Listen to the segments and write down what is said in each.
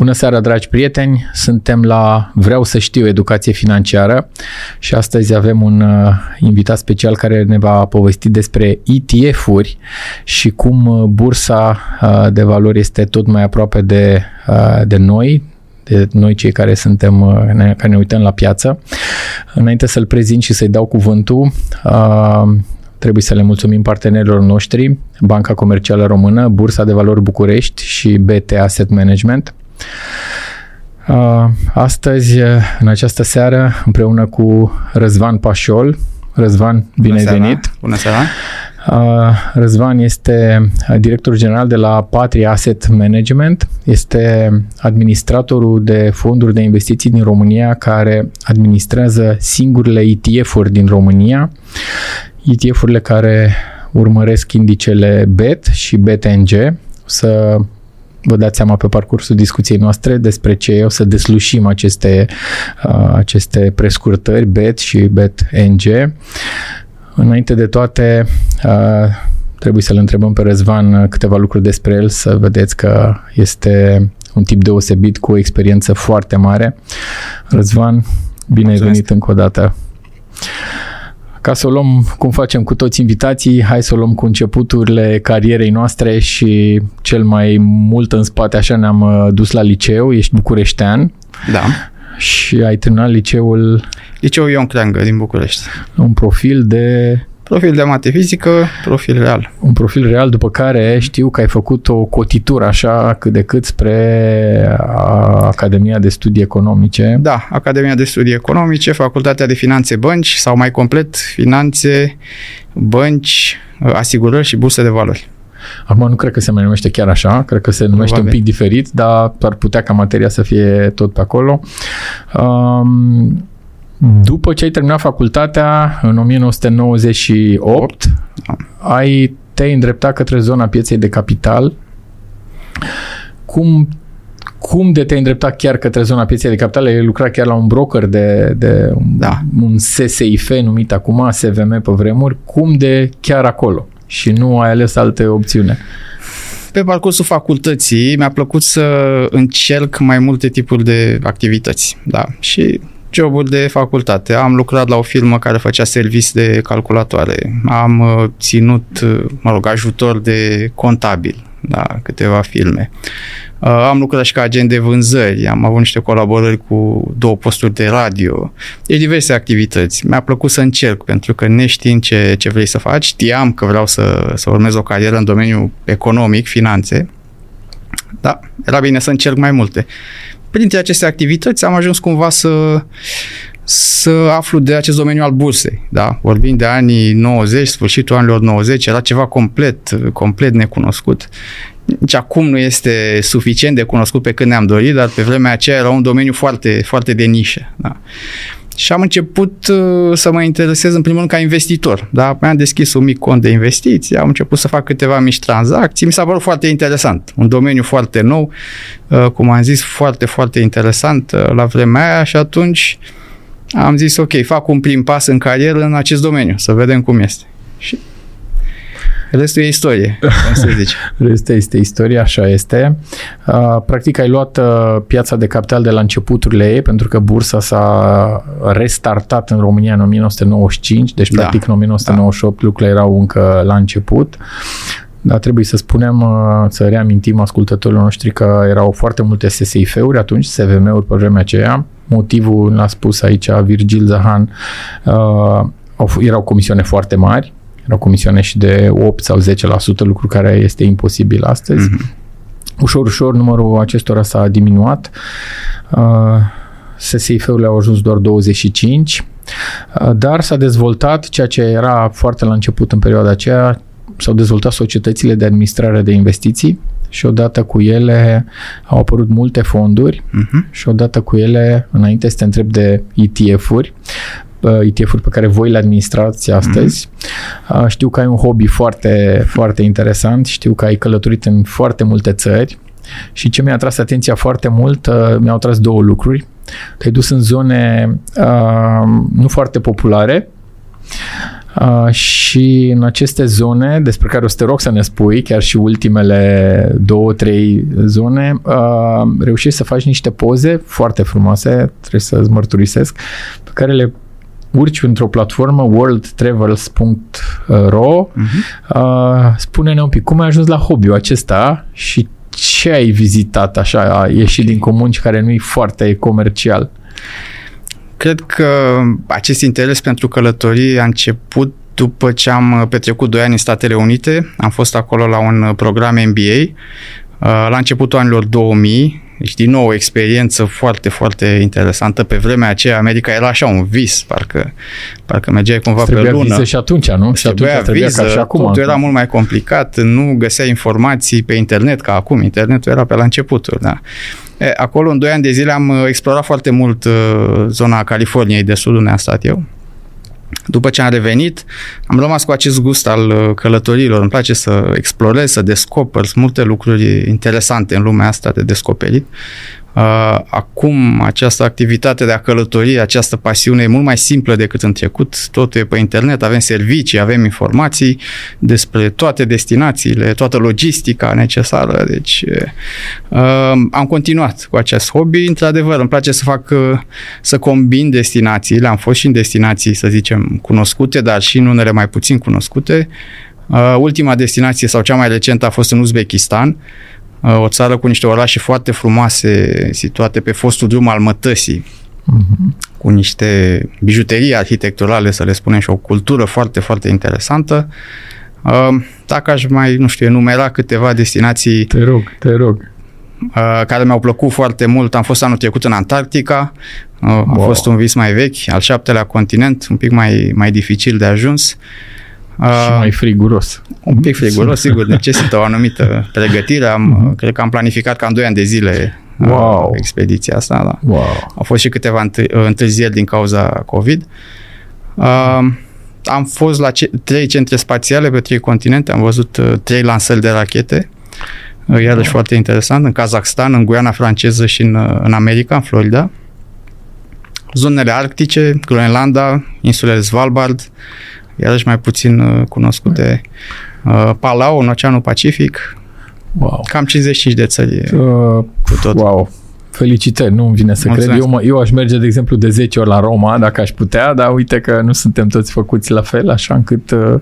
Bună seara, dragi prieteni! Suntem la Vreau să știu educație financiară și astăzi avem un uh, invitat special care ne va povesti despre ETF-uri și cum uh, bursa uh, de valori este tot mai aproape de, uh, de noi, de noi cei care suntem, uh, ne, care ne uităm la piață. Înainte să-l prezint și să-i dau cuvântul, uh, Trebuie să le mulțumim partenerilor noștri, Banca Comercială Română, Bursa de Valori București și BT Asset Management. Uh, astăzi, în această seară, împreună cu Răzvan Pașol. Răzvan, bine ai venit! Bună seara! Uh, Răzvan este director general de la Patria Asset Management, este administratorul de fonduri de investiții din România care administrează singurele ETF-uri din România, ETF-urile care urmăresc indicele BET și BTNG. Să vă dați seama pe parcursul discuției noastre despre ce o să deslușim aceste, uh, aceste prescurtări BET și BET-NG. Înainte de toate, uh, trebuie să-l întrebăm pe Răzvan câteva lucruri despre el, să vedeți că este un tip deosebit cu o experiență foarte mare. Răzvan, bine ai venit încă o dată. Ca să o luăm cum facem cu toți invitații, hai să o luăm cu începuturile carierei noastre și cel mai mult în spate așa ne-am uh, dus la liceu, ești bucureștean. Da. Și ai terminat liceul... Liceul Ion Creangă din București. Un profil de Profil de mate fizică, profil real. Un profil real, după care știu că ai făcut o cotitură așa cât de cât spre Academia de Studii Economice. Da, Academia de Studii Economice, Facultatea de Finanțe Bănci sau mai complet Finanțe, Bănci, Asigurări și Burse de Valori. Acum nu cred că se mai numește chiar așa, cred că se numește Probabil. un pic diferit, dar ar putea ca materia să fie tot pe acolo. Um, după ce ai terminat facultatea în 1998, ai te-ai îndreptat către zona pieței de capital. Cum cum de te-ai îndreptat chiar către zona pieței de capital? Ai lucrat chiar la un broker de, de da. un SSIF numit acum SVM pe vremuri. Cum de chiar acolo? Și nu ai ales alte opțiune? Pe parcursul facultății mi-a plăcut să încerc mai multe tipuri de activități. Da. Și joburi de facultate. Am lucrat la o firmă care făcea servici de calculatoare. Am uh, ținut, uh, mă rog, ajutor de contabil la câteva filme. Uh, am lucrat și ca agent de vânzări, am avut niște colaborări cu două posturi de radio, deci diverse activități. Mi-a plăcut să încerc, pentru că neștiind ce, ce vrei să faci, știam că vreau să, să urmez o carieră în domeniul economic, finanțe, da, era bine să încerc mai multe printre aceste activități am ajuns cumva să, să aflu de acest domeniu al bursei. Da? Vorbind de anii 90, sfârșitul anilor 90, era ceva complet, complet necunoscut. Nici acum nu este suficient de cunoscut pe când ne-am dorit, dar pe vremea aceea era un domeniu foarte, foarte de nișă. Da? Și am început uh, să mă interesez în primul rând ca investitor. Da? Mi-am deschis un mic cont de investiții, am început să fac câteva mici tranzacții. Mi s-a părut foarte interesant. Un domeniu foarte nou, uh, cum am zis, foarte, foarte interesant uh, la vremea aia și atunci am zis ok, fac un prim pas în carieră în acest domeniu, să vedem cum este. Și Restul e istorie, cum se zice. Restul este istorie, așa este. Practic ai luat piața de capital de la începuturile ei, pentru că bursa s-a restartat în România în 1995, deci da. practic în 1998 da. lucrurile erau încă la început. Dar trebuie să spunem, să reamintim ascultătorilor noștri că erau foarte multe SSIF-uri atunci, SVM-uri pe vremea aceea. Motivul, l-a spus aici Virgil Zahan, uh, erau comisioane foarte mari, erau comisioane și de 8 sau 10%, lucru care este imposibil astăzi. Mm-hmm. Ușor, ușor numărul acestora s-a diminuat. Uh, SSIF-urile au ajuns doar 25, uh, dar s-a dezvoltat ceea ce era foarte la început în perioada aceea, s-au dezvoltat societățile de administrare de investiții și odată cu ele au apărut multe fonduri uh-huh. și odată cu ele, înainte să te întreb de ETF-uri, ETF-uri pe care voi le administrați astăzi. Mm-hmm. Știu că ai un hobby foarte, foarte interesant, știu că ai călătorit în foarte multe țări și ce mi-a tras atenția foarte mult, uh, mi-au tras două lucruri. Te-ai dus în zone uh, nu foarte populare, Uh, și în aceste zone, despre care o să te rog să ne spui, chiar și ultimele două, trei zone, uh, reușești să faci niște poze foarte frumoase, trebuie să-ți mărturisesc, pe care le urci într-o platformă worldtravels.ro uh-huh. uh, spune-ne un pic cum ai ajuns la hobby-ul acesta și ce ai vizitat așa, a ieșit din comun și care nu e foarte comercial? Cred că acest interes pentru călătorii a început după ce am petrecut 2 ani în Statele Unite. Am fost acolo la un program MBA uh, la începutul anilor 2000 deci, din nou, o experiență foarte, foarte interesantă. Pe vremea aceea, America era așa un vis, parcă, parcă mergeai cumva pe lună. Viză și atunci, nu? Și atunci trebuia viză, ca și acum. Totul era mult mai complicat, nu găseai informații pe internet ca acum. Internetul era pe la începuturi, da. E, acolo, în doi ani de zile, am explorat foarte mult uh, zona Californiei, de sud unde am stat eu. După ce am revenit, am rămas cu acest gust al uh, călătorilor. Îmi place să explorez, să descoper. Sunt multe lucruri interesante în lumea asta de descoperit. Uh, acum această activitate de a călători, această pasiune e mult mai simplă decât în trecut. Totul e pe internet, avem servicii, avem informații despre toate destinațiile, toată logistica necesară. Deci uh, am continuat cu acest hobby. Într-adevăr, îmi place să fac, uh, să combin destinațiile. Am fost și în destinații, să zicem, cunoscute, dar și în unele mai puțin cunoscute. ultima destinație sau cea mai recentă a fost în Uzbekistan o țară cu niște orașe foarte frumoase situate pe fostul drum al mătăsii, uh-huh. cu niște bijuterii arhitecturale, să le spunem, și o cultură foarte, foarte interesantă. Dacă aș mai, nu știu, enumera câteva destinații... Te rog, te rog. Care mi-au plăcut foarte mult. Am fost anul trecut în Antarctica. A wow. fost un vis mai vechi, al șaptelea continent, un pic mai, mai dificil de ajuns. Și mai friguros. Un pic friguros, sigur, necesită o anumită pregătire. Am, uh-huh. Cred că am planificat cam 2 ani de zile uh, wow. expediția asta. Da. Wow. Au fost și câteva întârzieri din cauza COVID. Uh, am fost la ce, trei centre spațiale pe trei continente, am văzut uh, trei lansări de rachete, uh, iarăși wow. foarte interesant, în Kazakhstan, în Guiana franceză și în, uh, în America, în Florida. Zonele arctice, Groenlanda, insulele Svalbard, iarăși mai puțin uh, cunoscute. Uh, Palau, în Oceanul Pacific, wow. cam 55 de țări uh, cu tot. Wow, Felicitări, nu-mi vine să Mulțumesc. cred. Eu, mă, eu aș merge, de exemplu, de 10 ori la Roma, dacă aș putea, dar uite că nu suntem toți făcuți la fel, așa încât uh,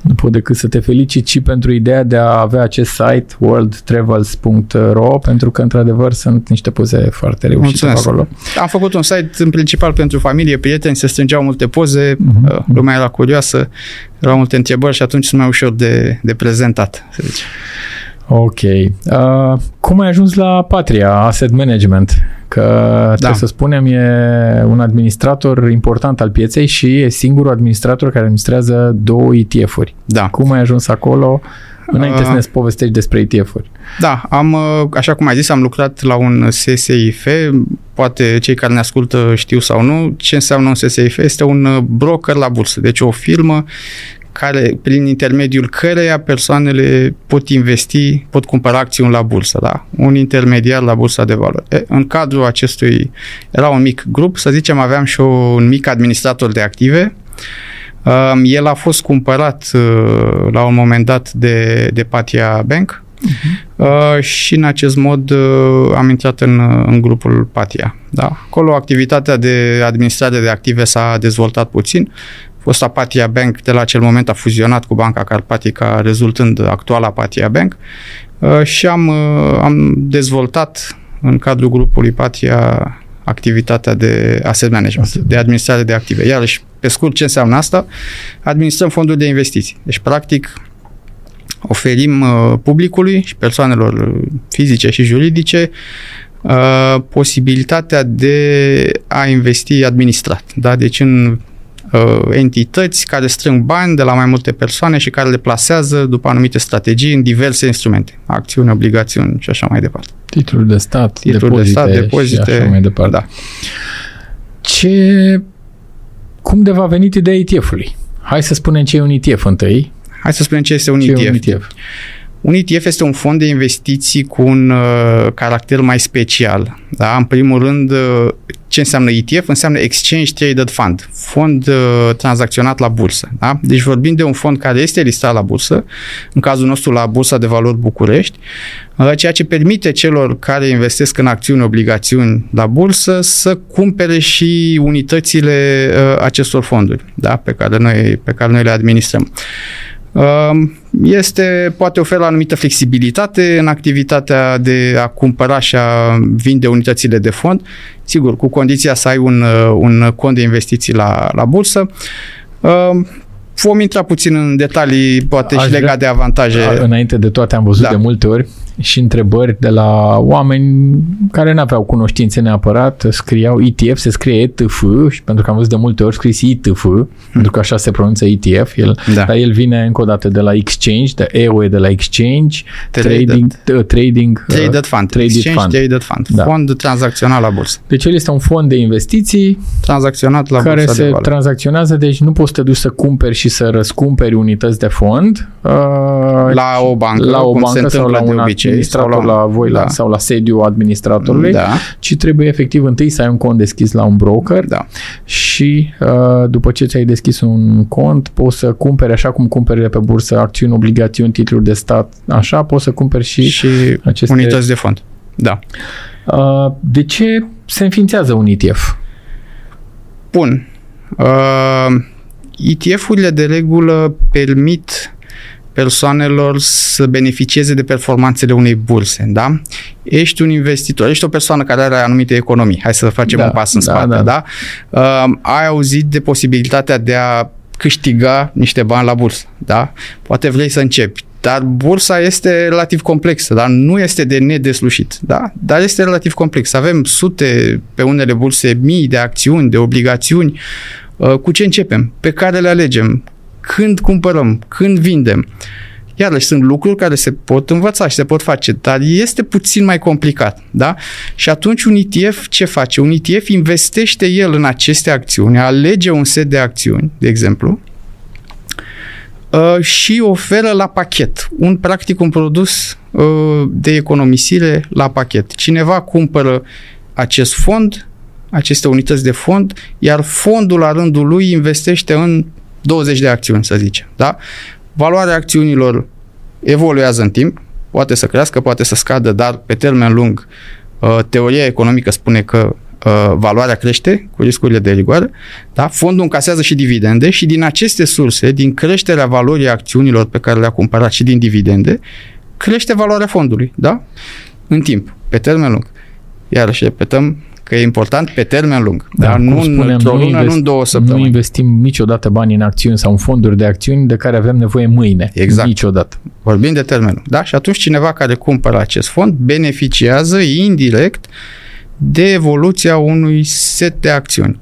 nu pot decât să te felicit și pentru ideea de a avea acest site worldtravels.ro pentru că, într-adevăr, sunt niște poze foarte reușite Mulțumesc. acolo. Am făcut un site în principal pentru familie, prieteni, se strângeau multe poze, uh-huh. lumea era curioasă, erau multe întrebări și atunci sunt mai ușor de, de prezentat, să zice. Ok. Uh, cum ai ajuns la Patria Asset Management? Că trebuie da. să spunem, e un administrator important al pieței și e singurul administrator care administrează două ETF-uri. Da. Cum ai ajuns acolo? Înainte uh, să ne povestești despre ETF-uri. Da, am, uh, așa cum ai zis, am lucrat la un SSIF, poate cei care ne ascultă știu sau nu, ce înseamnă un SSIF? Este un uh, broker la bursă, deci o firmă care, prin intermediul căreia persoanele pot investi, pot cumpăra acțiuni la bursă, da? Un intermediar la bursa de valori. E, în cadrul acestui, era un mic grup, să zicem, aveam și un mic administrator de active, Um, el a fost cumpărat uh, la un moment dat de, de Patia Bank uh-huh. uh, și în acest mod uh, am intrat în, în grupul Patia. Da. Acolo activitatea de administrare de active s-a dezvoltat puțin Fosta Patia Bank de la acel moment a fuzionat cu Banca Carpatica, rezultând actuala Patia Bank uh, și am, uh, am dezvoltat în cadrul grupului Patia activitatea de asset management, de administrare de active. Iarăși, pe scurt, ce înseamnă asta? Administrăm fonduri de investiții. Deci, practic, oferim uh, publicului și persoanelor fizice și juridice posibilitatea de a investi administrat. Da? Deci în uh, entități care strâng bani de la mai multe persoane și care le plasează după anumite strategii în diverse instrumente, acțiuni, obligațiuni și așa mai departe. Titluri de stat, Titluri depozite, de stat, depozite și așa mai departe. Da. Ce, cum de va venit ideea ETF-ului? Hai să spunem ce e un ETF întâi. Hai să spunem ce este un ce ETF. E un ETF? Un ETF este un fond de investiții cu un uh, caracter mai special. Da? În primul rând, uh, ce înseamnă ETF? Înseamnă Exchange Traded Fund, fond uh, tranzacționat la bursă. Da? Deci vorbim de un fond care este listat la bursă, în cazul nostru la Bursa de Valori București, uh, ceea ce permite celor care investesc în acțiuni, obligațiuni la bursă să cumpere și unitățile uh, acestor fonduri da? pe, care noi, pe care noi le administrăm. Um, este, poate oferă o anumită flexibilitate în activitatea de a cumpăra și a vinde unitățile de fond, sigur, cu condiția să ai un, uh, un cont de investiții la, la bursă. Um, vom intra puțin în detalii, poate Aș și legat de avantaje. Înainte de toate am văzut da. de multe ori și întrebări de la oameni care nu aveau cunoștințe neapărat, scriau ETF, se scrie ETF și pentru că am văzut de multe ori scris ETF, hmm. pentru că așa se pronunță ETF, el, da. dar el vine încă o dată de la Exchange, de EUE de la Exchange, Traded, Trading, uh, trading uh, Traded Fund, traded Exchange fund. Traded Fund, da. fond tranzacțional la bursă. Deci el este un fond de investiții tranzacționat la care se de tranzacționează, deci nu poți să te duci să cumperi și să răscumperi unități de fond uh, la o bancă, la o bancă sau la un administrator la, la voi da. la, sau la sediu administratorului, da. ci trebuie efectiv întâi să ai un cont deschis la un broker da. și uh, după ce ți-ai deschis un cont poți să cumperi așa cum cumperi de pe bursă acțiuni, obligațiuni, titluri de stat, așa poți să cumperi și, și aceste unități de fond. Da. Uh, de ce se înființează un ETF? Bun. Uh, ETF-urile de regulă permit persoanelor să beneficieze de performanțele unei burse, da? Ești un investitor, ești o persoană care are anumite economii. Hai să facem da, un pas în da, spate, da? da? Uh, ai auzit de posibilitatea de a câștiga niște bani la bursă, da? Poate vrei să începi, dar bursa este relativ complexă, dar nu este de nedeslușit, da? Dar este relativ complex. Avem sute, pe unele burse, mii de acțiuni, de obligațiuni. Uh, cu ce începem? Pe care le alegem? când cumpărăm, când vindem. Iarăși sunt lucruri care se pot învăța și se pot face, dar este puțin mai complicat. Da? Și atunci un ETF ce face? Un ETF investește el în aceste acțiuni, alege un set de acțiuni, de exemplu, uh, și oferă la pachet. Un, practic, un produs uh, de economisire la pachet. Cineva cumpără acest fond, aceste unități de fond, iar fondul la rândul lui investește în 20 de acțiuni, să zicem. Da? Valoarea acțiunilor evoluează în timp, poate să crească, poate să scadă, dar pe termen lung uh, teoria economică spune că uh, valoarea crește cu riscurile de rigoare, da? fondul încasează și dividende și din aceste surse, din creșterea valorii acțiunilor pe care le-a cumpărat și din dividende, crește valoarea fondului, da? În timp, pe termen lung. Iarăși repetăm, că e important pe termen lung, da, dar nu spuneam, într-o lună, invest, nu în două săptămâni. Nu investim niciodată bani în acțiuni sau în fonduri de acțiuni de care avem nevoie mâine. Exact. Niciodată. Vorbim de termen lung. Da? Și atunci cineva care cumpără acest fond beneficiază indirect de evoluția unui set de acțiuni.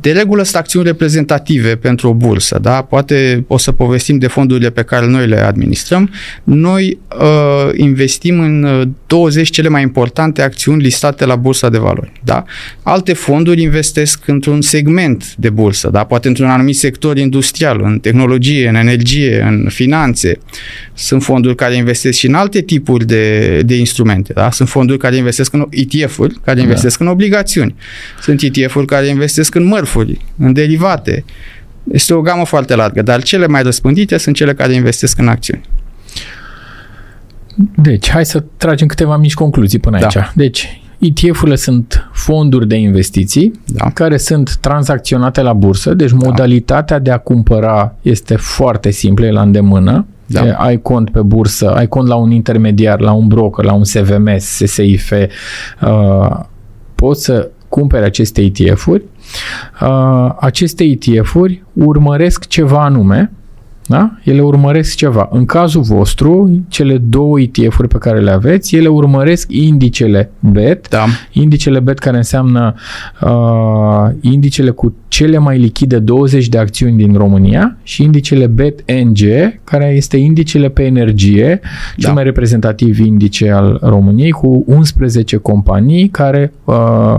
De regulă sunt acțiuni reprezentative pentru o bursă, da? Poate o să povestim de fondurile pe care noi le administrăm. Noi uh, investim în 20 uh, cele mai importante acțiuni listate la bursa de valori, da? Alte fonduri investesc într-un segment de bursă, da? Poate într-un anumit sector industrial, în tehnologie, în energie, în finanțe. Sunt fonduri care investesc și în alte tipuri de, de instrumente, da? Sunt fonduri care investesc în ETF-uri, care da. investesc da. în obligațiuni. Sunt ETF-uri care investesc în mărfuri mărfuri, în derivate. Este o gamă foarte largă, dar cele mai răspândite sunt cele care investesc în acțiuni. Deci, hai să tragem câteva mici concluzii până da. aici. Deci, ETF-urile sunt fonduri de investiții da. care sunt tranzacționate la bursă, deci da. modalitatea de a cumpăra este foarte simplă, la îndemână. Da. E, ai cont pe bursă, ai cont la un intermediar, la un broker, la un SVM, SSIF, uh, poți să cumpere aceste ETF-uri, uh, aceste ETF-uri urmăresc ceva anume, da? Ele urmăresc ceva. În cazul vostru, cele două ETF-uri pe care le aveți, ele urmăresc indicele BET, da. indicele BET care înseamnă uh, indicele cu cele mai lichide 20 de acțiuni din România și indicele BET-NG, care este indicele pe energie, da. cel mai reprezentativ indice al României, cu 11 companii care, uh,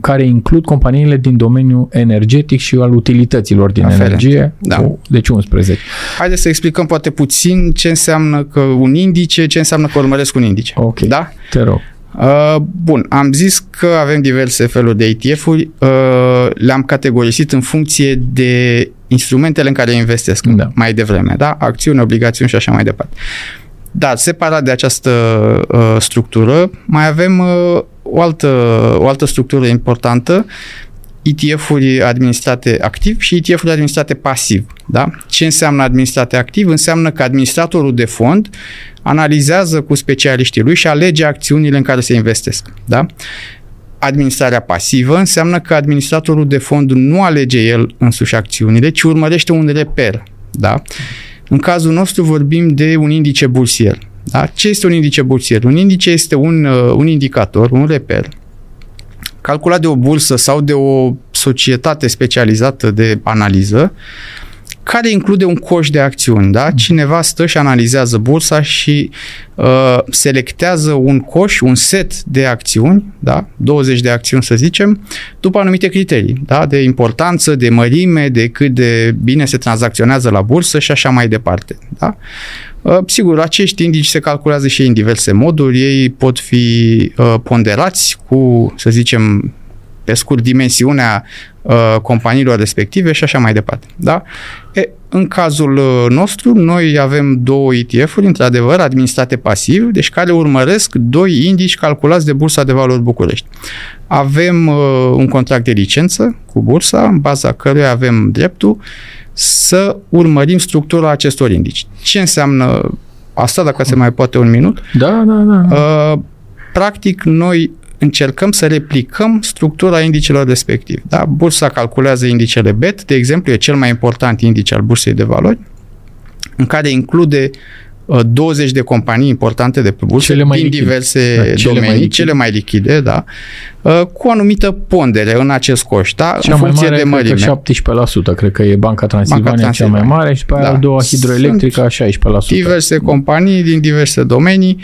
care includ companiile din domeniul energetic și al utilităților din Afere. energie, da. cu, deci 11 20. Haideți să explicăm poate puțin ce înseamnă că un indice, ce înseamnă că urmăresc un indice. Ok, Da? te rog. Uh, bun, am zis că avem diverse feluri de ETF-uri, uh, le-am categorisit în funcție de instrumentele în care investesc Da. mai devreme, da? Acțiuni, obligațiuni și așa mai departe. Dar separat de această uh, structură, mai avem uh, o, altă, o altă structură importantă, ETF-uri administrate activ și ETF-uri administrate pasiv. Da? Ce înseamnă administrate activ? Înseamnă că administratorul de fond analizează cu specialiștii lui și alege acțiunile în care se investesc. Da? Administrarea pasivă înseamnă că administratorul de fond nu alege el însuși acțiunile, ci urmărește un reper. Da? În cazul nostru vorbim de un indice bursier. Da? Ce este un indice bursier? Un indice este un, uh, un indicator, un reper, calculat de o bursă sau de o societate specializată de analiză, care include un coș de acțiuni. Da? Cineva stă și analizează bursa și uh, selectează un coș, un set de acțiuni, da? 20 de acțiuni să zicem, după anumite criterii, da? de importanță, de mărime, de cât de bine se tranzacționează la bursă și așa mai departe. Da? Uh, Sigur, acești indici se calculează și în diverse moduri, ei pot fi uh, ponderați cu, să zicem, pe scurt, dimensiunea uh, companiilor respective și așa mai departe. Da? E, în cazul uh, nostru, noi avem două ETF-uri, într-adevăr, administrate pasiv, deci care urmăresc doi indici calculați de Bursa de Valori București. Avem uh, un contract de licență cu bursa, în baza căruia avem dreptul să urmărim structura acestor indici. Ce înseamnă asta, dacă se mai poate un minut? Da, da, da. Uh, practic, noi încercăm să replicăm structura indicelor respectiv. Da? Bursa calculează indicele BET, de exemplu, e cel mai important indice al bursei de valori, în care include uh, 20 de companii importante de pe bursă Cele mai din lichide. diverse Da, cele mai domenii, lichide. cele mai lichide, da, uh, cu o anumită pondere în acest coș, da, Cea în mai funcție mare, de cred mărime. că 17%, cred că e Banca Transilvania cea mai Transilvania. mare și pe aia Da. a doua hidroelectrică 16%. diverse companii din diverse domenii.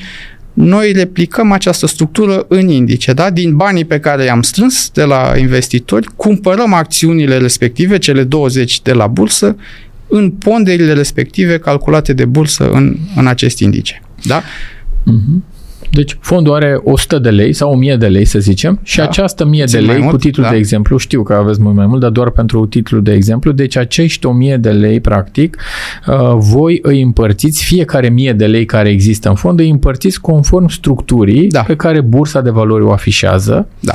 Noi replicăm această structură în indice, da? din banii pe care i-am strâns de la investitori, cumpărăm acțiunile respective, cele 20 de la bursă, în ponderile respective calculate de bursă în, în acest indice. Da? Mhm. Deci fondul are 100 de lei sau 1000 de lei, să zicem, și Da. această 1000 de Puțin mai lei, cu mult, titlul da. de exemplu, știu că aveți mult mai mult, dar doar pentru titlul de exemplu, deci acești 1000 de lei, practic, uh, voi îi împărțiți, fiecare 1000 de lei care există în fond, îi împărțiți conform structurii Da. pe care bursa de valori o afișează. Da.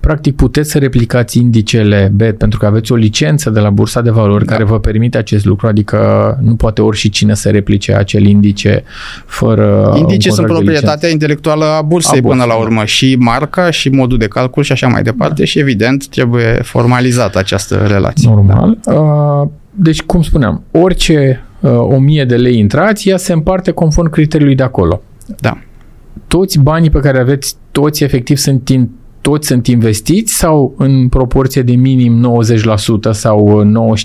Practic puteți să replicați indicele BET pentru că aveți o licență de la Bursa de Valori Da. care vă permite acest lucru, adică nu poate oricine să replice acel indice fără un Indice sunt contract de licență. proprietatea intelectuală a bursei A bursei, până la da. urmă și marca și modul de calcul și așa mai departe și evident trebuie formalizată această relație. Normal. Uh, Deci, cum spuneam, orice uh, 1000 de lei intrați, ea se împarte conform criteriului de acolo. Da. Toți banii pe care aveți, toți efectiv sunt in, toți sunt investiți sau în proporție de minim 90% sau uh,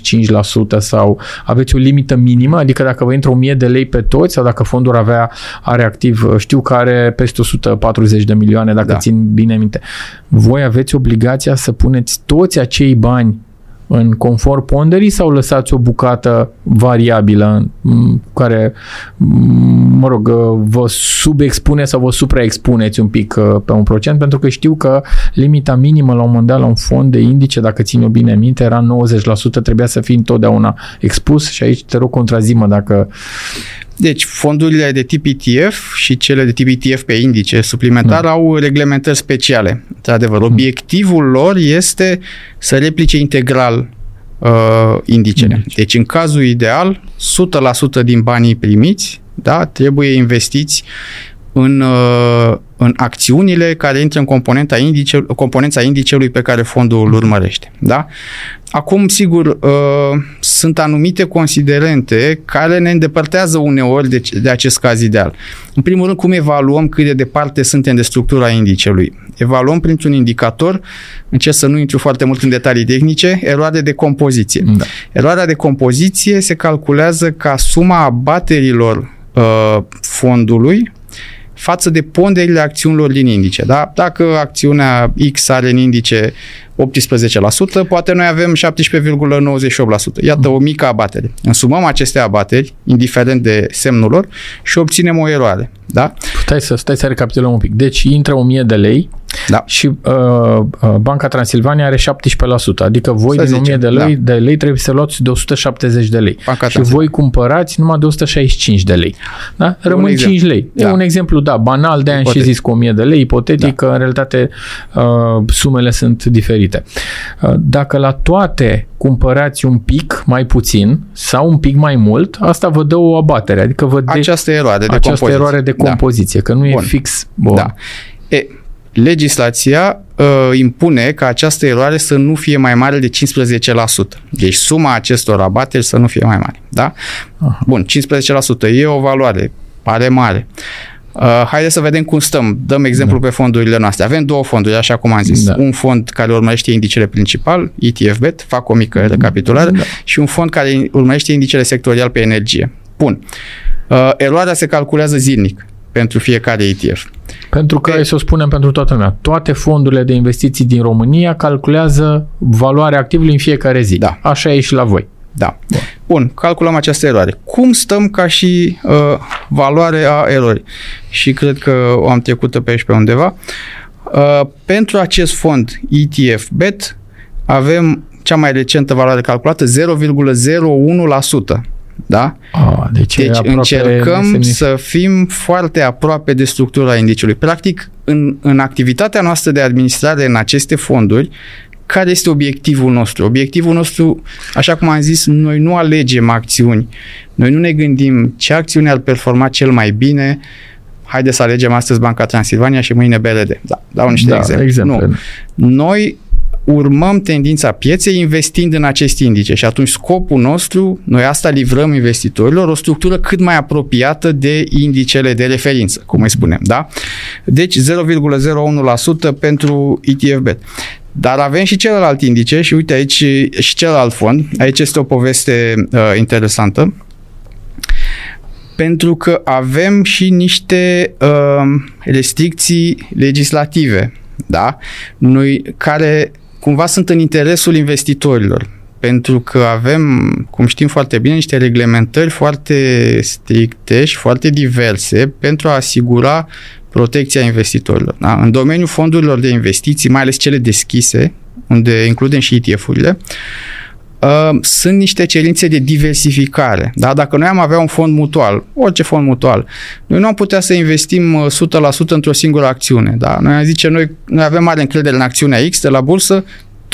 95% sau aveți o limită minimă? Adică dacă vă intră 1000 de lei pe toți sau dacă fondul avea, are activ, uh, știu că are peste 140 de milioane, dacă Da. țin bine minte, voi aveți obligația să puneți toți acei bani în conform ponderii sau lăsați o bucată variabilă m, care, m, mă rog, uh, vă subexpune sau vă supraexpuneți un pic uh, pe un procent, pentru că știu că limita minimă la un moment dat la un fond de indice, dacă țin eu bine minte, era 90%, trebuia să fii întotdeauna expus și aici te rog contrazimă dacă... Deci fondurile de tip ETF și cele de tip ETF pe indice suplimentar Da. au reglementări speciale. Într-adevăr, obiectivul lor este să replice integral uh, indicele. Indice. Deci în cazul ideal, 100% din banii primiți da, trebuie investiți în, uh, în acțiunile care intră în componenta, indice, componența indicelui pe care fondul îl urmărește. Da? Acum, sigur, uh, sunt anumite considerente care ne îndepărtează uneori de, de acest caz ideal. În primul rând, cum evaluăm cât de departe suntem de structura indicelui? Evaluăm printr-un indicator, încerc să nu intru foarte mult în detalii tehnice, eroare de compoziție. Da. Eroarea de compoziție se calculează ca suma abaterilor uh, fondului față de ponderile acțiunilor din indice. Da? Dacă acțiunea X are în indice 18%, poate noi avem 17,98%. Iată o mică abatere. Însumăm aceste abateri, indiferent de semnul lor, și obținem o eroare. Da? Stai să, stai să recapitulăm un pic. Deci intră 1000 de lei Da. și uh, uh, Banca Transilvania are 17%, adică voi Să din 1000 zicem, de lei, da. de lei trebuie să luați de 170 de lei. Banca și Transilvania. voi cumpărați numai de 165 de lei. Da? Rămân exemplu. 5 lei. E Da. un exemplu, da, banal, de am și Ipotetic. zis cu 1000 de lei, ipotetic, Da. că în realitate uh, sumele sunt diferite. Uh, dacă la toate cumpărați un pic mai puțin sau un pic mai mult, asta vă dă o abatere, adică vă de- Această eroare de această compoziție. eroare de Da. compoziție, că nu e Bun. fix. Bun. Da. E, legislația uh, impune ca această eroare să nu fie mai mare de 15%. Deci suma acestor abateri să nu fie mai mare. Da? Aha. Bun, 15% e o valoare, pare mare. Uh, haideți să vedem cum stăm. Dăm exemplu pe fondurile noastre. Avem două fonduri, așa cum am zis. Da. Un fond care urmărește indicele principal, ETF-BET, fac o mică recapitulare, Da. și un fond care urmărește indicele sectorial pe energie. Bun. Uh, eroarea se calculează zilnic pentru fiecare ETF. Pentru că, E- hai să o spunem pentru toată lumea, toate fondurile de investiții din România calculează valoarea activului în fiecare zi. Da. Așa e și la voi. Da. Bun, calculăm această eroare. Cum stăm ca și uh, valoare a erorii? Și cred că o am trecută pe aici pe undeva. Uh, pentru acest fond ETF BET avem cea mai recentă valoare calculată 0,01%. Da? A, deci e Deci aproape încercăm nesemnific- să fim foarte aproape de structura indiciului. Practic, în, în activitatea noastră de administrare în aceste fonduri, care este obiectivul nostru? Obiectivul nostru, așa cum am zis, noi nu alegem acțiuni. Noi nu ne gândim ce acțiune ar performa cel mai bine. Haideți să alegem astăzi Banca Transilvania și mâine BRD. Da, dau niște da, exemple. exemple. Nu. Noi urmăm tendința pieței investind în acest indice și atunci scopul nostru, noi asta livrăm investitorilor, o structură cât mai apropiată de indicele de referință, cum îi spunem, da? Deci 0,01% pentru ETF-BET. Dar avem și celălalt indice și uite aici și celălalt fond. Aici este o poveste uh, interesantă pentru că avem și niște uh, restricții legislative, da? Noi care cumva sunt în interesul investitorilor, pentru că avem, cum știm foarte bine, niște reglementări foarte stricte și foarte diverse pentru a asigura protecția investitorilor. Da? În domeniul fondurilor de investiții, mai ales cele deschise, unde includem și ETF-urile, uh, sunt niște cerințe de diversificare. Da? Dacă noi am avea un fond mutual, orice fond mutual, noi nu am putea să investim uh, 100% într-o singură acțiune. Da? Noi am zice, noi, noi avem mare încredere în acțiunea X de la bursă,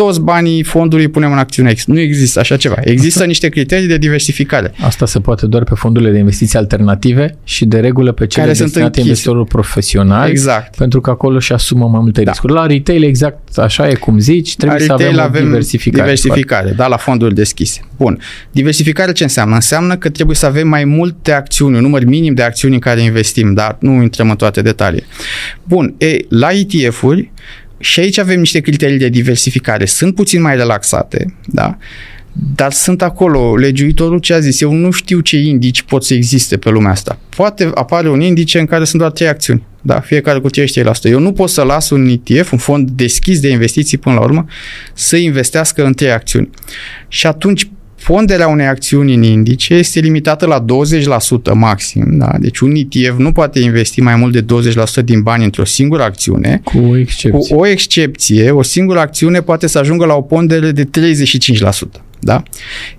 toți banii fondului îi punem în acțiunea X. Nu există așa ceva. Există niște criterii de diversificare. Asta se poate doar pe fondurile de investiții alternative și de regulă pe cele Care sunt destinate închise. investitorilor profesionali, Exact. pentru că acolo și asumă mai multe Da. riscuri. La retail, exact așa e cum zici, trebuie La să retail avem, o diversificare. diversificare, da, la fonduri deschise. Bun. Diversificare ce înseamnă? Înseamnă că trebuie să avem mai multe acțiuni, un număr minim de acțiuni în care investim, dar nu intrăm în toate detalii. Bun. E, la ETF-uri, și aici avem niște criterii de diversificare. Sunt puțin mai relaxate, da? Dar sunt acolo, legiuitorul ce a zis, eu nu știu ce indici pot să existe pe lumea asta. Poate apare un indice în care sunt doar trei acțiuni, da, fiecare cu 33%. Eu nu pot să las un ETF, un fond deschis de investiții până la urmă, să investească în trei acțiuni. Și atunci ponderea unei acțiuni în indice este limitată la 20% maxim, da? Deci un ETF nu poate investi mai mult de 20% din bani într-o singură acțiune, Cu o excepție. cu o excepție, o singură acțiune poate să ajungă la o pondere de 35%. Da?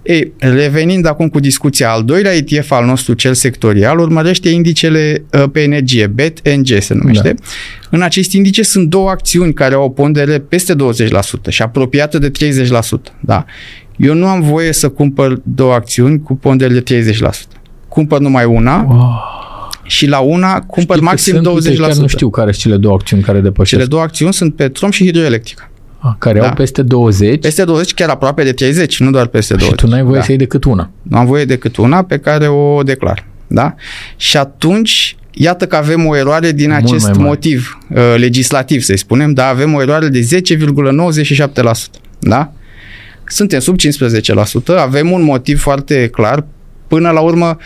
Ei, revenind acum cu discuția, al doilea ETF al nostru, cel sectorial, urmărește indicele uh, pe energie, BET-NG se numește. Da. În acest indice sunt două acțiuni care au o pondere peste 20% și apropiată de 30%. Da? Eu nu am voie să cumpăr două acțiuni cu pondere de 30%. Cumpăr numai una Wow. și la una cumpăr Știi că maxim sunt, 20%. uite, Chiar nu știu care sunt cele două acțiuni care depășesc. Cele două acțiuni sunt Petrom și Hidroelectrica. Ah, care Da. au peste 20 Peste 20, chiar aproape de 30, nu doar peste 20. și tu n-ai voie da. să iei decât una. Nu am voie decât una pe care o declar. Da? Și atunci, iată că avem o eroare din Mult acest mai mare. motiv uh, legislativ, să-i spunem, dar avem o eroare de 10,97%. Da? Suntem sub 15%, avem un motiv foarte clar. Până la urmă,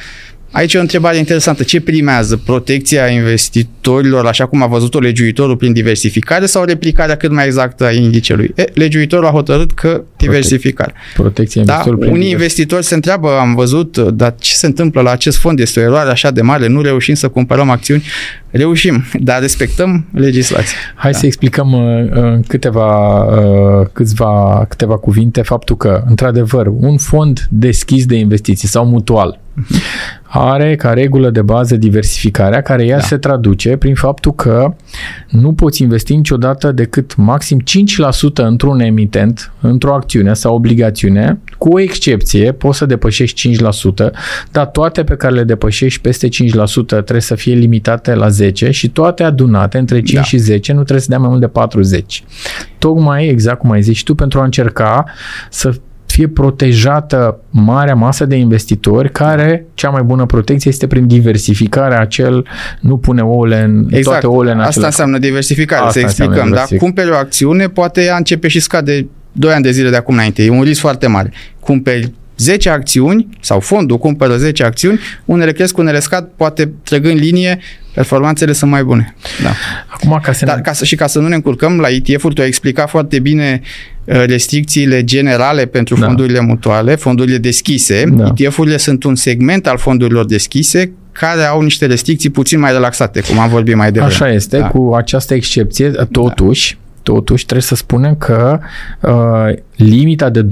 Aici e o întrebare interesantă. Ce primează? Protecția investitorilor, așa cum a văzut-o legiuitorul prin diversificare sau replicarea cât mai exactă a indicelui? E, legiuitorul a hotărât că diversificare. Protecția Da, investitorului prin unii divers- investitori se întreabă, am văzut, dar ce se întâmplă la acest fond? Este o eroare așa de mare, nu reușim să cumpărăm acțiuni. Reușim, dar respectăm legislația. Hai Da. să explicăm uh, în câteva, uh, câțiva, câteva cuvinte faptul că, într-adevăr, un fond deschis de investiții sau mutual are ca regulă de bază diversificarea, care ea Da. se traduce prin faptul că nu poți investi niciodată decât maxim 5% într-un emitent, într-o acțiune sau obligațiune, cu o excepție, poți să depășești 5%, dar toate pe care le depășești peste 5% trebuie să fie limitate la 10 și toate adunate între 5 Da. și 10 nu trebuie să dea mai mult de 40. Tocmai, exact cum ai zis și tu, pentru a încerca să fie protejată marea masă de investitori care cea mai bună protecție este prin diversificarea acel nu pune ouăle în Exact. toate ouăle în Asta același înseamnă diversificare, Asta să înseamnă explicăm. Da? diversific- Cumperi o acțiune, poate ea începe și scade 2 ani de zile de acum înainte. E un risc foarte mare. Cumperi 10 acțiuni sau fondul cumpără 10 acțiuni, unele cresc, unele scad, poate trăgând linie, performanțele sunt mai bune. Da. Acum, ca să Dar ne... ca să, și ca să nu ne încurcăm, la ETF-uri tu ai explicat foarte bine uh, restricțiile generale pentru Da. fondurile mutuale, fondurile deschise. Da. ETF-urile sunt un segment al fondurilor deschise care au niște restricții puțin mai relaxate, cum am vorbit mai devreme. Așa este, Da. cu această excepție, totuși, totuși trebuie să spunem că uh, limita de 20%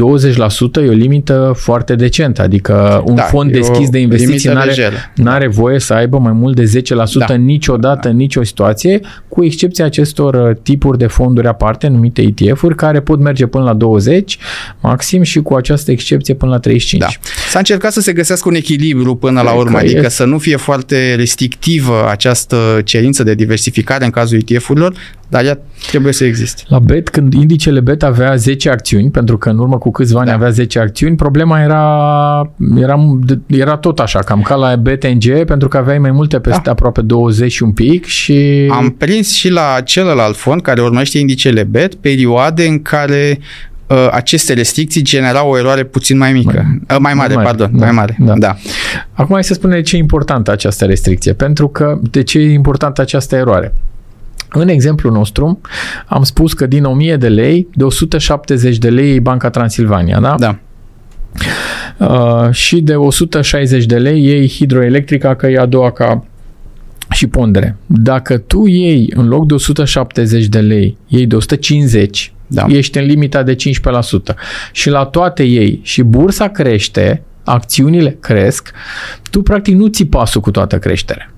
e o limită foarte decentă, adică un Da, fond e o deschis de investiții limită n-are, lejeră. n-are voie să aibă mai mult de 10% Da. niciodată, în nicio situație, cu excepția acestor uh, tipuri de fonduri aparte, numite ETF-uri, care pot merge până la 20 maxim și cu această excepție până la 35. Da. S-a încercat să se găsească un echilibru până la Cred urmă, că adică este. să nu fie foarte restrictivă această cerință de diversificare în cazul ETF-urilor, dar ea trebuie să existe. La BET, când indicele BET avea 10 acțiuni, pentru că în urmă cu câțiva ani Da. avea 10 acțiuni, problema era, era, era tot așa, cam ca la BTNG, pentru că aveai mai multe peste Da. aproape 20 și un pic și... Am prins și la celălalt fond care urmărește indicele BET perioade în care uh, aceste restricții generau o eroare puțin mai mică. Mai, uh, mai mare, mai mare, pardon, da, mai mare. da. Da. Acum hai să spunem de ce e importantă această restricție. Pentru că de ce e importantă această eroare? În exemplul nostru, am spus că din 1000 de lei, de 170 de lei e Banca Transilvania, da? Da. Uh, și de 160 de lei iei hidroelectrica, că e a doua ca și pondere. Dacă tu iei în loc de 170 de lei, iei de 150, Da. ești în limita de 15%. Și la toate ei și bursa crește, acțiunile cresc, tu practic nu ții pasul cu toată creșterea.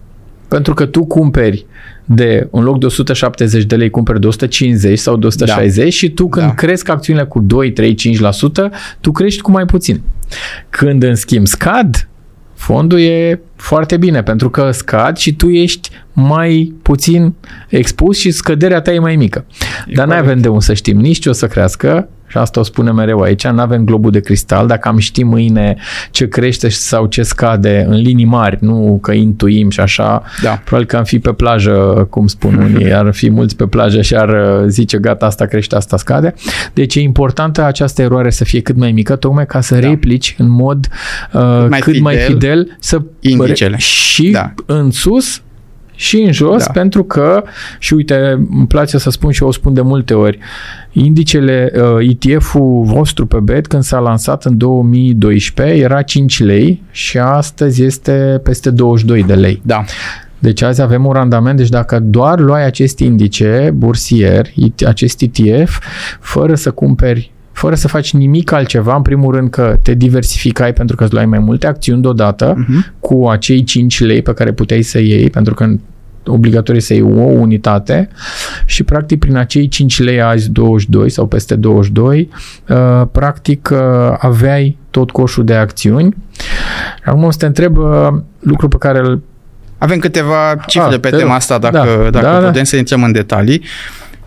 Pentru că tu cumperi de, în loc de 170 de lei, cumperi de 150 sau de 160 da. și tu când Da. da. cresc acțiunile cu 2, 3, 5%, tu crești cu mai puțin. Când în schimb scad, fondul e foarte bine pentru că scad și tu ești mai puțin expus și scăderea ta e mai mică. E Dar nu corect. avem de unde să știm nici ce o să crească și asta o spune mereu aici, nu avem globul de cristal, dacă am ști mâine ce crește sau ce scade în linii mari, nu că intuim și așa, Da. probabil că am fi pe plajă, cum spun unii, ar fi mulți pe plajă și ar uh, zice gata, asta crește, asta scade. Deci e importantă această eroare să fie cât mai mică, tocmai ca să Da. replici în mod uh, mai cât mai fidel fidel să indicele. și Da. în sus și în jos, Da. pentru că, și uite, îmi place să spun și eu o spun de multe ori, indicele uh, ETF-ul vostru pe BET când s-a lansat în 2012 era 5 lei și astăzi este peste 22 de lei. Da. Deci azi avem un randament, deci dacă doar luai acest indice bursier, IT- acest ETF, fără să cumperi fără să faci nimic altceva, în primul rând că te diversificai pentru că îți luai mai multe acțiuni deodată Mhm. cu acei 5 lei pe care puteai să iei, pentru că obligatorie să iei o unitate și practic prin acei 5 lei azi 22 sau peste 22 uh, practic uh, aveai tot coșul de acțiuni. Acum o să te întreb uh, lucru pe care îl Avem câteva cifre Ah, pe te tema rog. asta, dacă, Da, dacă da, da. putem să intrăm în detalii.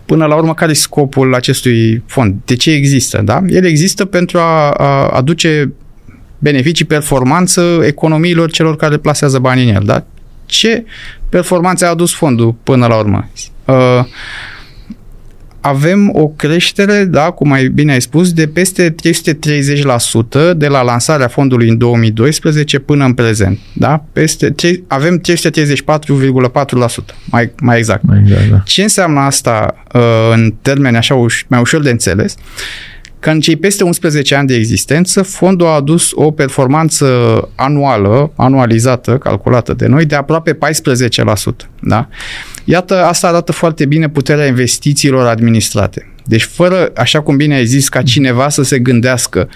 Până la urmă, care e scopul acestui fond? De ce există? Da? El există pentru a, a aduce beneficii, performanță economiilor celor care plasează banii în el. Da? Ce performanțe a adus fondul până la urmă? Uh, avem o creștere, da, cum mai bine ai spus, de peste 330% de la lansarea fondului în 2012 până în prezent. Da? Peste, avem 334,4%, mai, mai exact. Mai exact da. Ce înseamnă asta uh, în termeni așa uș- mai ușor de înțeles? că în cei peste 11 ani de existență, fondul a adus o performanță anuală, anualizată, calculată de noi, de aproape 14%. Da? Iată, asta arată foarte bine puterea investițiilor administrate. Deci fără, așa cum bine ai zis, ca cineva să se gândească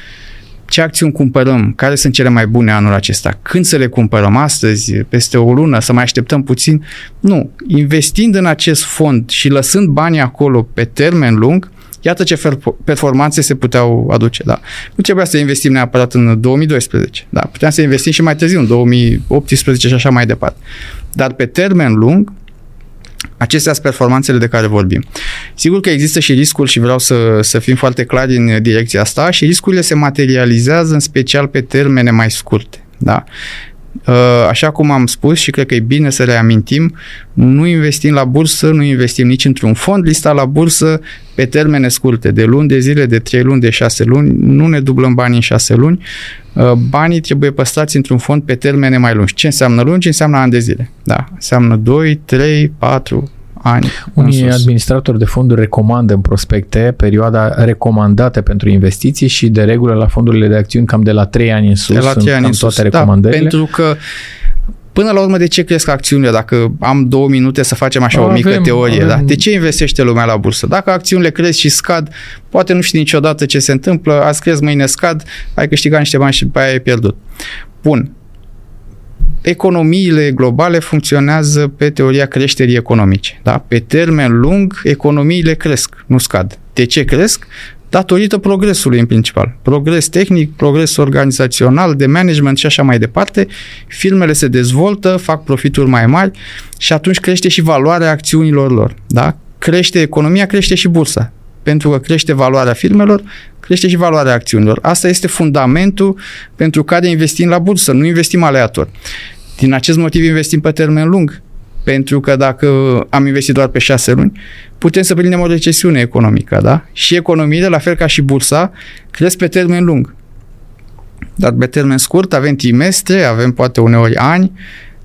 ce acțiuni cumpărăm, care sunt cele mai bune anul acesta, când să le cumpărăm astăzi, peste o lună, să mai așteptăm puțin. Nu, investind în acest fond și lăsând banii acolo pe termen lung, Iată ce performanțe se puteau aduce. Da. Nu trebuia să investim neapărat în 2012. Da. Puteam să investim și mai târziu, în 2018 și așa mai departe. Dar pe termen lung, Acestea sunt performanțele de care vorbim. Sigur că există și riscuri și vreau să, să fim foarte clari în direcția asta și riscurile se materializează în special pe termene mai scurte. Da? Uh, așa cum am spus și cred că e bine să reamintim, nu investim la bursă, nu investim nici într-un fond listat la bursă pe termene scurte, de luni, de zile, de 3 luni, de 6 luni, nu ne dublăm banii în 6 luni, uh, banii trebuie păstrați într-un fond pe termene mai lungi. Ce înseamnă lungi? Înseamnă ani de zile. Da, înseamnă 2, 3, 4, ani. Unii administratori de fonduri recomandă în prospecte perioada recomandată pentru investiții și de regulă la fondurile de acțiuni cam de la 3 ani în sus. De la 3 ani în sus, da, pentru că Până la urmă, de ce cresc acțiunile? Dacă am două minute să facem așa avem, o mică teorie, avem. da? de ce investește lumea la bursă? Dacă acțiunile cresc și scad, poate nu știi niciodată ce se întâmplă, azi cresc, mâine scad, ai câștigat niște bani și după aia ai pierdut. Bun, economiile globale funcționează pe teoria creșterii economice. Da? Pe termen lung, economiile cresc, nu scad. De ce cresc? Datorită progresului în principal. Progres tehnic, progres organizațional, de management și așa mai departe. Firmele se dezvoltă, fac profituri mai mari și atunci crește și valoarea acțiunilor lor. Da? Crește economia, crește și bursa pentru că crește valoarea firmelor, crește și valoarea acțiunilor. Asta este fundamentul pentru care investim la bursă, nu investim aleator. Din acest motiv investim pe termen lung, pentru că dacă am investit doar pe șase luni, putem să prindem o recesiune economică, da? Și economiile, la fel ca și bursa, cresc pe termen lung. Dar pe termen scurt avem trimestre, avem poate uneori ani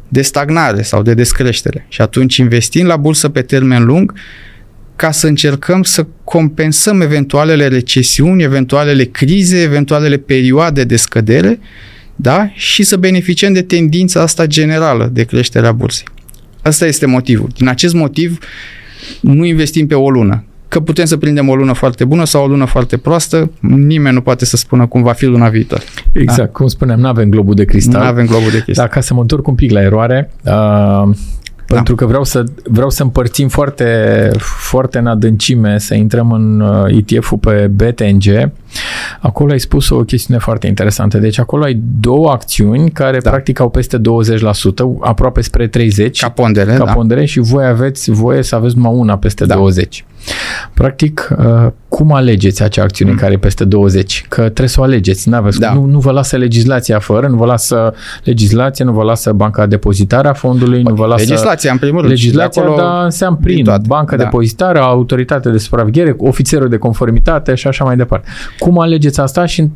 de stagnare sau de descreștere. Și atunci investim la bursă pe termen lung ca să încercăm să compensăm eventualele recesiuni, eventualele crize, eventualele perioade de scădere da? și să beneficiem de tendința asta generală de creșterea bursei. Asta este motivul. Din acest motiv nu investim pe o lună. Că putem să prindem o lună foarte bună sau o lună foarte proastă, nimeni nu poate să spună cum va fi luna viitoare. Exact, da? cum spuneam, nu avem globul de cristal. Nu avem globul de cristal. Dacă să mă întorc un pic la eroare, uh, da. Pentru că vreau să, vreau să împărțim foarte, foarte în adâncime, să intrăm în uh, ETF-ul pe BTNG. Acolo ai spus o chestiune foarte interesantă. Deci acolo ai două acțiuni care da. practic au peste 20%, aproape spre 30%. Ca pondere, ca da. pondere și voi aveți voie să aveți numai una peste da. 20%. Practic, uh, cum alegeți acea acțiune mm. care e peste 20? Că trebuie să o alegeți, n-aveți, da. nu, nu vă lasă legislația fără, nu vă lasă legislația, nu vă lasă banca depozitară a fondului, nu vă lasă... Legislația, în primul rând. Legislația, acolo... da, înseamnă prin toate. banca da. depozitară, autoritate de supraveghere, ofițerul de conformitate și așa mai departe. Cum alegeți asta și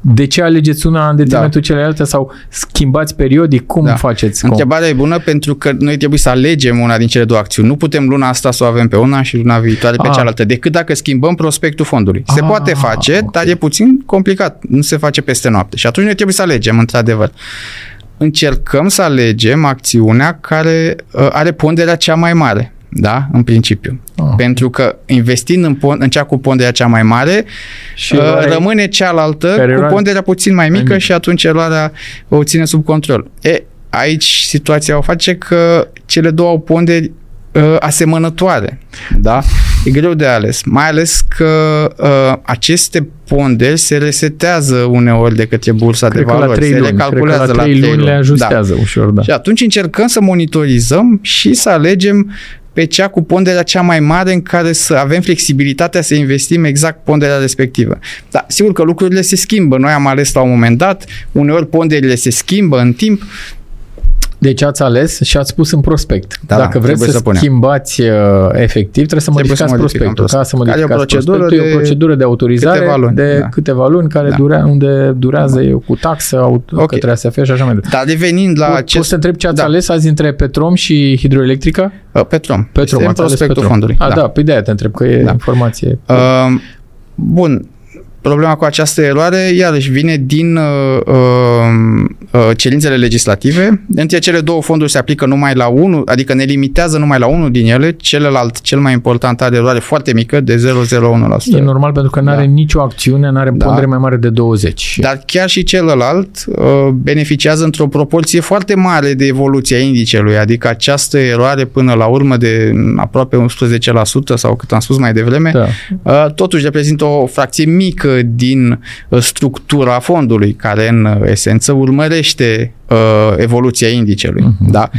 de ce alegeți una în detrimentul da. celelalte sau schimbați periodic? Cum da. faceți? Întrebarea e bună pentru că noi trebuie să alegem una din cele două acțiuni. Nu putem luna asta să o avem pe una și luna viitoare pe ah. cealaltă, decât dacă schimbăm prospectul fondului. Se ah, poate face, okay. dar e puțin complicat. Nu se face peste noapte. Și atunci noi trebuie să alegem, într-adevăr. Încercăm să alegem acțiunea care uh, are ponderea cea mai mare da? În principiu. Oh. Pentru că investind în, pon- în cea cu ponderea cea mai mare, și uh, rămâne cealaltă cu ponderea puțin mai mică mai și atunci eroarea o ține sub control. E, aici situația o face că cele două au ponderi uh, asemănătoare. Da? E greu de ales. Mai ales că uh, aceste ponderi se resetează uneori de către bursa cred de valori. La se luni. recalculează cred că la 3 luni, luni le ajustează da. ușor. Da. Și atunci încercăm să monitorizăm și să alegem pe cea cu ponderea cea mai mare în care să avem flexibilitatea să investim exact ponderea respectivă. Da, sigur că lucrurile se schimbă. Noi am ales la un moment dat, uneori ponderile se schimbă în timp, Deci ați ales și ați spus în prospect. Da, Dacă da, vreți să, să punem. schimbați uh, efectiv, trebuie să Trebuie modificați să modificăm prospectul. Ca să prospectul. Care e o modificați procedură prospectul, e o de procedură de autorizare câteva luni, de da. câteva luni care Da. durea, unde durează da. cu taxă aut- Ok. către ASF și așa mai departe. Dar revenind la Po- acest... Poți să întreb ce ați da. ales azi între Petrom și hidroelectrică? Uh, Petrom. Petrom, Este în ați ales prospectul Petrom. fondului. A, da. da, păi de-aia te întreb, că e Da. informație. Uh, bun. Problema cu această eroare, iarăși, vine din uh, uh, uh, cerințele legislative. Între cele două fonduri se aplică numai la unul, adică ne limitează numai la unul din ele, celălalt, cel mai important, are eroare foarte mică, de 0,01%. E normal pentru că nu are Da. nicio acțiune, nu are Da. pondere mai mare de 20. Dar chiar și celălalt uh, beneficiază într-o proporție foarte mare de evoluția indicelui, adică această eroare până la urmă de aproape 11% sau cât am spus mai devreme, Da. Uh, totuși reprezintă o fracție mică din uh, structura fondului, care în uh, esență urmărește uh, evoluția indicelui. Mhm, Da?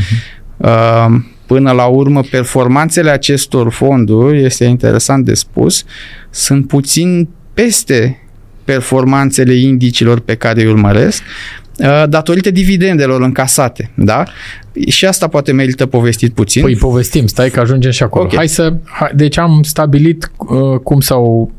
Uh, Până la urmă, performanțele acestor fonduri, este interesant de spus, sunt puțin peste performanțele indicilor pe care îi urmăresc, uh, datorită dividendelor încasate. Da? Și asta poate merită povestit puțin. Păi povestim, stai că ajungem și acolo. Ok. Hai să, hai, deci am stabilit uh, cum s-au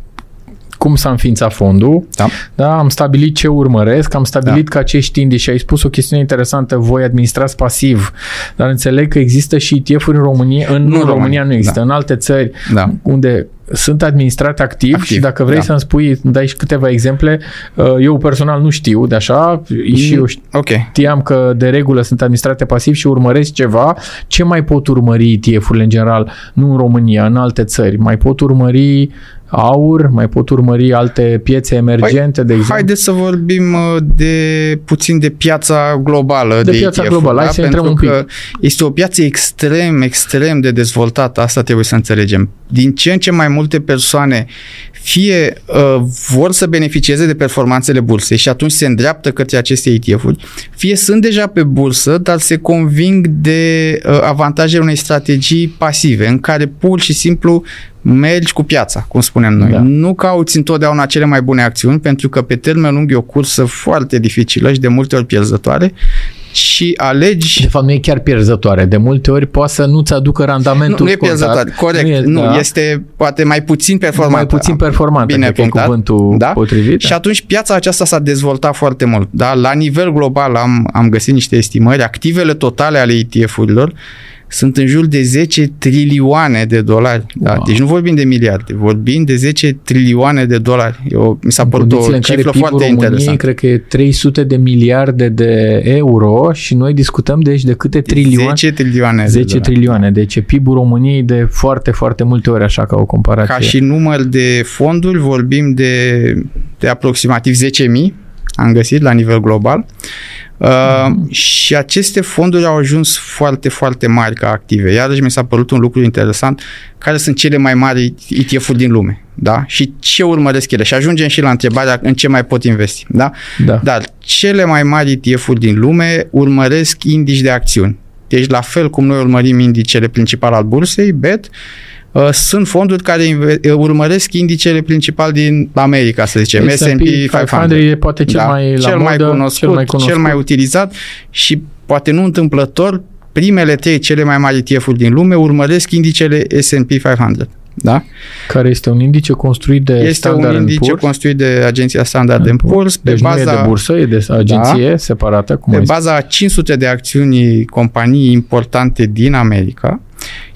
cum s-a înființat fondul, Da. da, am stabilit ce urmăresc, am stabilit da. că acești indici, și ai spus o chestiune interesantă, voi administrați pasiv, dar înțeleg că există și ETF-uri în România, în, Nu nu, în în România România, nu există, da. în alte țări Da. unde sunt administrate activ, Activ, și dacă vrei da. să-mi spui, îmi dai și câteva exemple, uh, eu personal nu știu de așa și eu știu Ok. știam că de regulă sunt administrate pasiv și urmăresc ceva, ce mai pot urmări ETF-urile în general, nu în România, în alte țări? Mai pot urmări aur, mai pot urmări alte piețe emergente, de exemplu? Haideți să vorbim uh, de puțin de piața globală De de, piața ETF-uri, globală. Hai da? să intrăm Pentru un că este o piață extrem, extrem de dezvoltată, asta trebuie să înțelegem. Din ce în ce mai multe persoane fie uh, vor să beneficieze de performanțele bursei și atunci se îndreaptă către aceste ETF-uri, fie sunt deja pe bursă, dar se conving de uh, avantajele unei strategii pasive, în care pur și simplu mergi cu piața, cum spunem noi. Da. Nu cauți întotdeauna cele mai bune acțiuni, pentru că pe termen lung e o cursă foarte dificilă și de multe ori pierzătoare și alegi De fapt, nu e chiar pierzătoare. De multe ori poate să nu-ți aducă randamentul nu, nu e scontat. pierzătoare, corect. Nu, e, Nu, da, este poate mai puțin performant. mai puțin performantă, Bine cred că e punctat. cuvântul Da? potrivit. Și atunci piața aceasta s-a dezvoltat foarte mult. Da? La nivel global am, am găsit niște estimări. Activele totale ale ETF-urilor sunt în jur de 10 trilioane de dolari. Da? Wow. Deci nu vorbim de miliarde, vorbim de 10 trilioane de dolari. Eu, mi s-a În părut o condițiile în care cifră PIB-ul foarte României interesantă. cred că e 300 de miliarde de euro și noi discutăm deci de câte trilioane? 10 trilioane. de 10 dolari. trilioane. Deci e PIB-ul României de foarte, foarte multe ori, așa ca o comparație. Ca și număr de fonduri, vorbim de, de aproximativ 10.000, am găsit la nivel global. Uh, și aceste fonduri au ajuns foarte, foarte mari ca active. Iarăși mi s-a părut un lucru interesant, care sunt cele mai mari ETF-uri din lume. Da? Și ce urmăresc ele? Și ajungem și la întrebarea în ce mai pot investi. Da? Da. Dar cele mai mari ETF-uri din lume urmăresc indici de acțiuni. Deci la fel cum noi urmărim indicele principal al bursei, BET, uh, sunt fonduri care inve- uh, urmăresc indicele principal din America, să zicem, S&P S&P 500. e poate cel mai la cel, mai modă, cunoscut, cel mai cunoscut. cel mai utilizat și poate nu întâmplător, primele trei cele mai mari ETF-uri din lume urmăresc indicele S&P 500. Da? care este un indice construit de Este Standard un indice Poor's. construit de agenția Standard Standard Poor's pe Deci baza nu e de bursă, e de agenție separată, cum pe ai spus. baza a 500 de acțiuni companii importante din America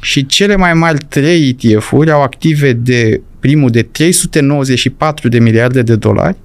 și cele mai mari trei ETF-uri au active de primul de 394 de miliarde de dolari,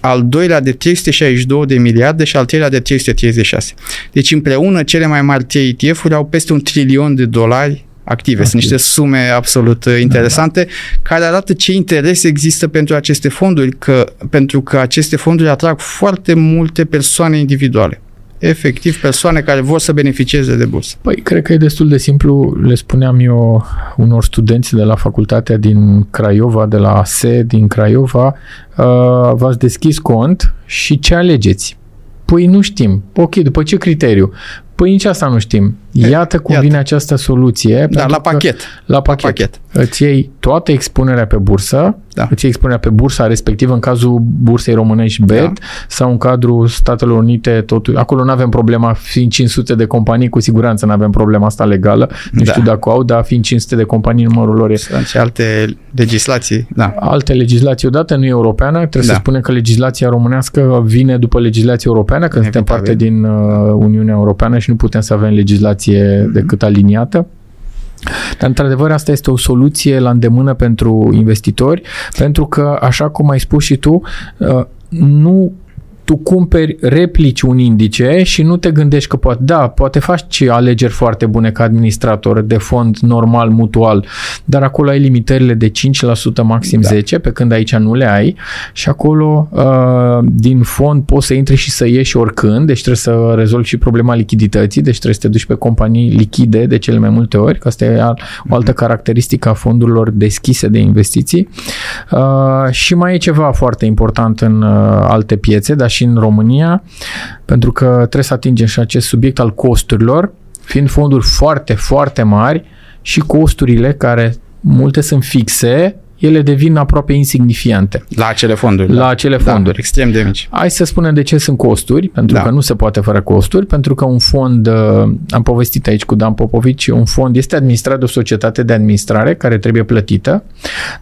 al doilea de 362 de miliarde și al treilea de 336. Deci împreună cele mai mari trei ETF-uri au peste un trilion de dolari active. Sunt Active. niște sume absolut uh, interesante care arată ce interes există pentru aceste fonduri, că, pentru că aceste fonduri atrag foarte multe persoane individuale. Efectiv, persoane care vor să beneficieze de bursă. Păi, cred că e destul de simplu. Le spuneam eu unor studenți de la facultatea din Craiova, de la ASE din Craiova, uh, v-ați deschis cont și ce alegeți? Păi nu știm. Ok, după ce criteriu? Păi nici asta nu știm. Iată cum Iată. vine această soluție. Da, la pachet. La pachet. La pachet. Îți iei toată expunerea pe bursă, da. îți iei expunerea pe bursa respectivă în cazul bursei românești BET da. sau în cadrul Statelor Unite, totul. acolo nu avem problema, fiind 500 de companii, cu siguranță nu avem problema asta legală, nu da. știu dacă au, dar fiind 500 de companii, numărul lor este. Și alte legislații, da. Alte legislații, odată nu e europeană, trebuie da. să spunem că legislația românească vine după legislația europeană, că suntem parte din uh, Uniunea Europeană și nu putem să avem legislație mm-hmm. decât aliniată. Dar, într-adevăr, asta este o soluție la îndemână pentru investitori, pentru că, așa cum ai spus și tu, uh, nu tu cumperi, replici un indice și nu te gândești că poate, da, poate faci alegeri foarte bune ca administrator de fond normal, mutual, dar acolo ai limitările de 5% maxim da. 10, pe când aici nu le ai și acolo uh, din fond poți să intri și să ieși oricând, deci trebuie să rezolvi și problema lichidității, deci trebuie să te duci pe companii lichide de cele mai multe ori, că asta e o altă mhm. caracteristică a fondurilor deschise de investiții. Uh, și mai e ceva foarte important în uh, alte piețe, dar și în România, pentru că trebuie să atingem și acest subiect al costurilor, fiind fonduri foarte, foarte mari și costurile care multe sunt fixe, ele devin aproape insignifiante. La acele fonduri. La da. acele da, fonduri. Da, extrem de mici. Hai să spunem de ce sunt costuri, pentru da. că nu se poate fără costuri, pentru că un fond, uh, am povestit aici cu Dan Popovici, un fond este administrat de o societate de administrare care trebuie plătită,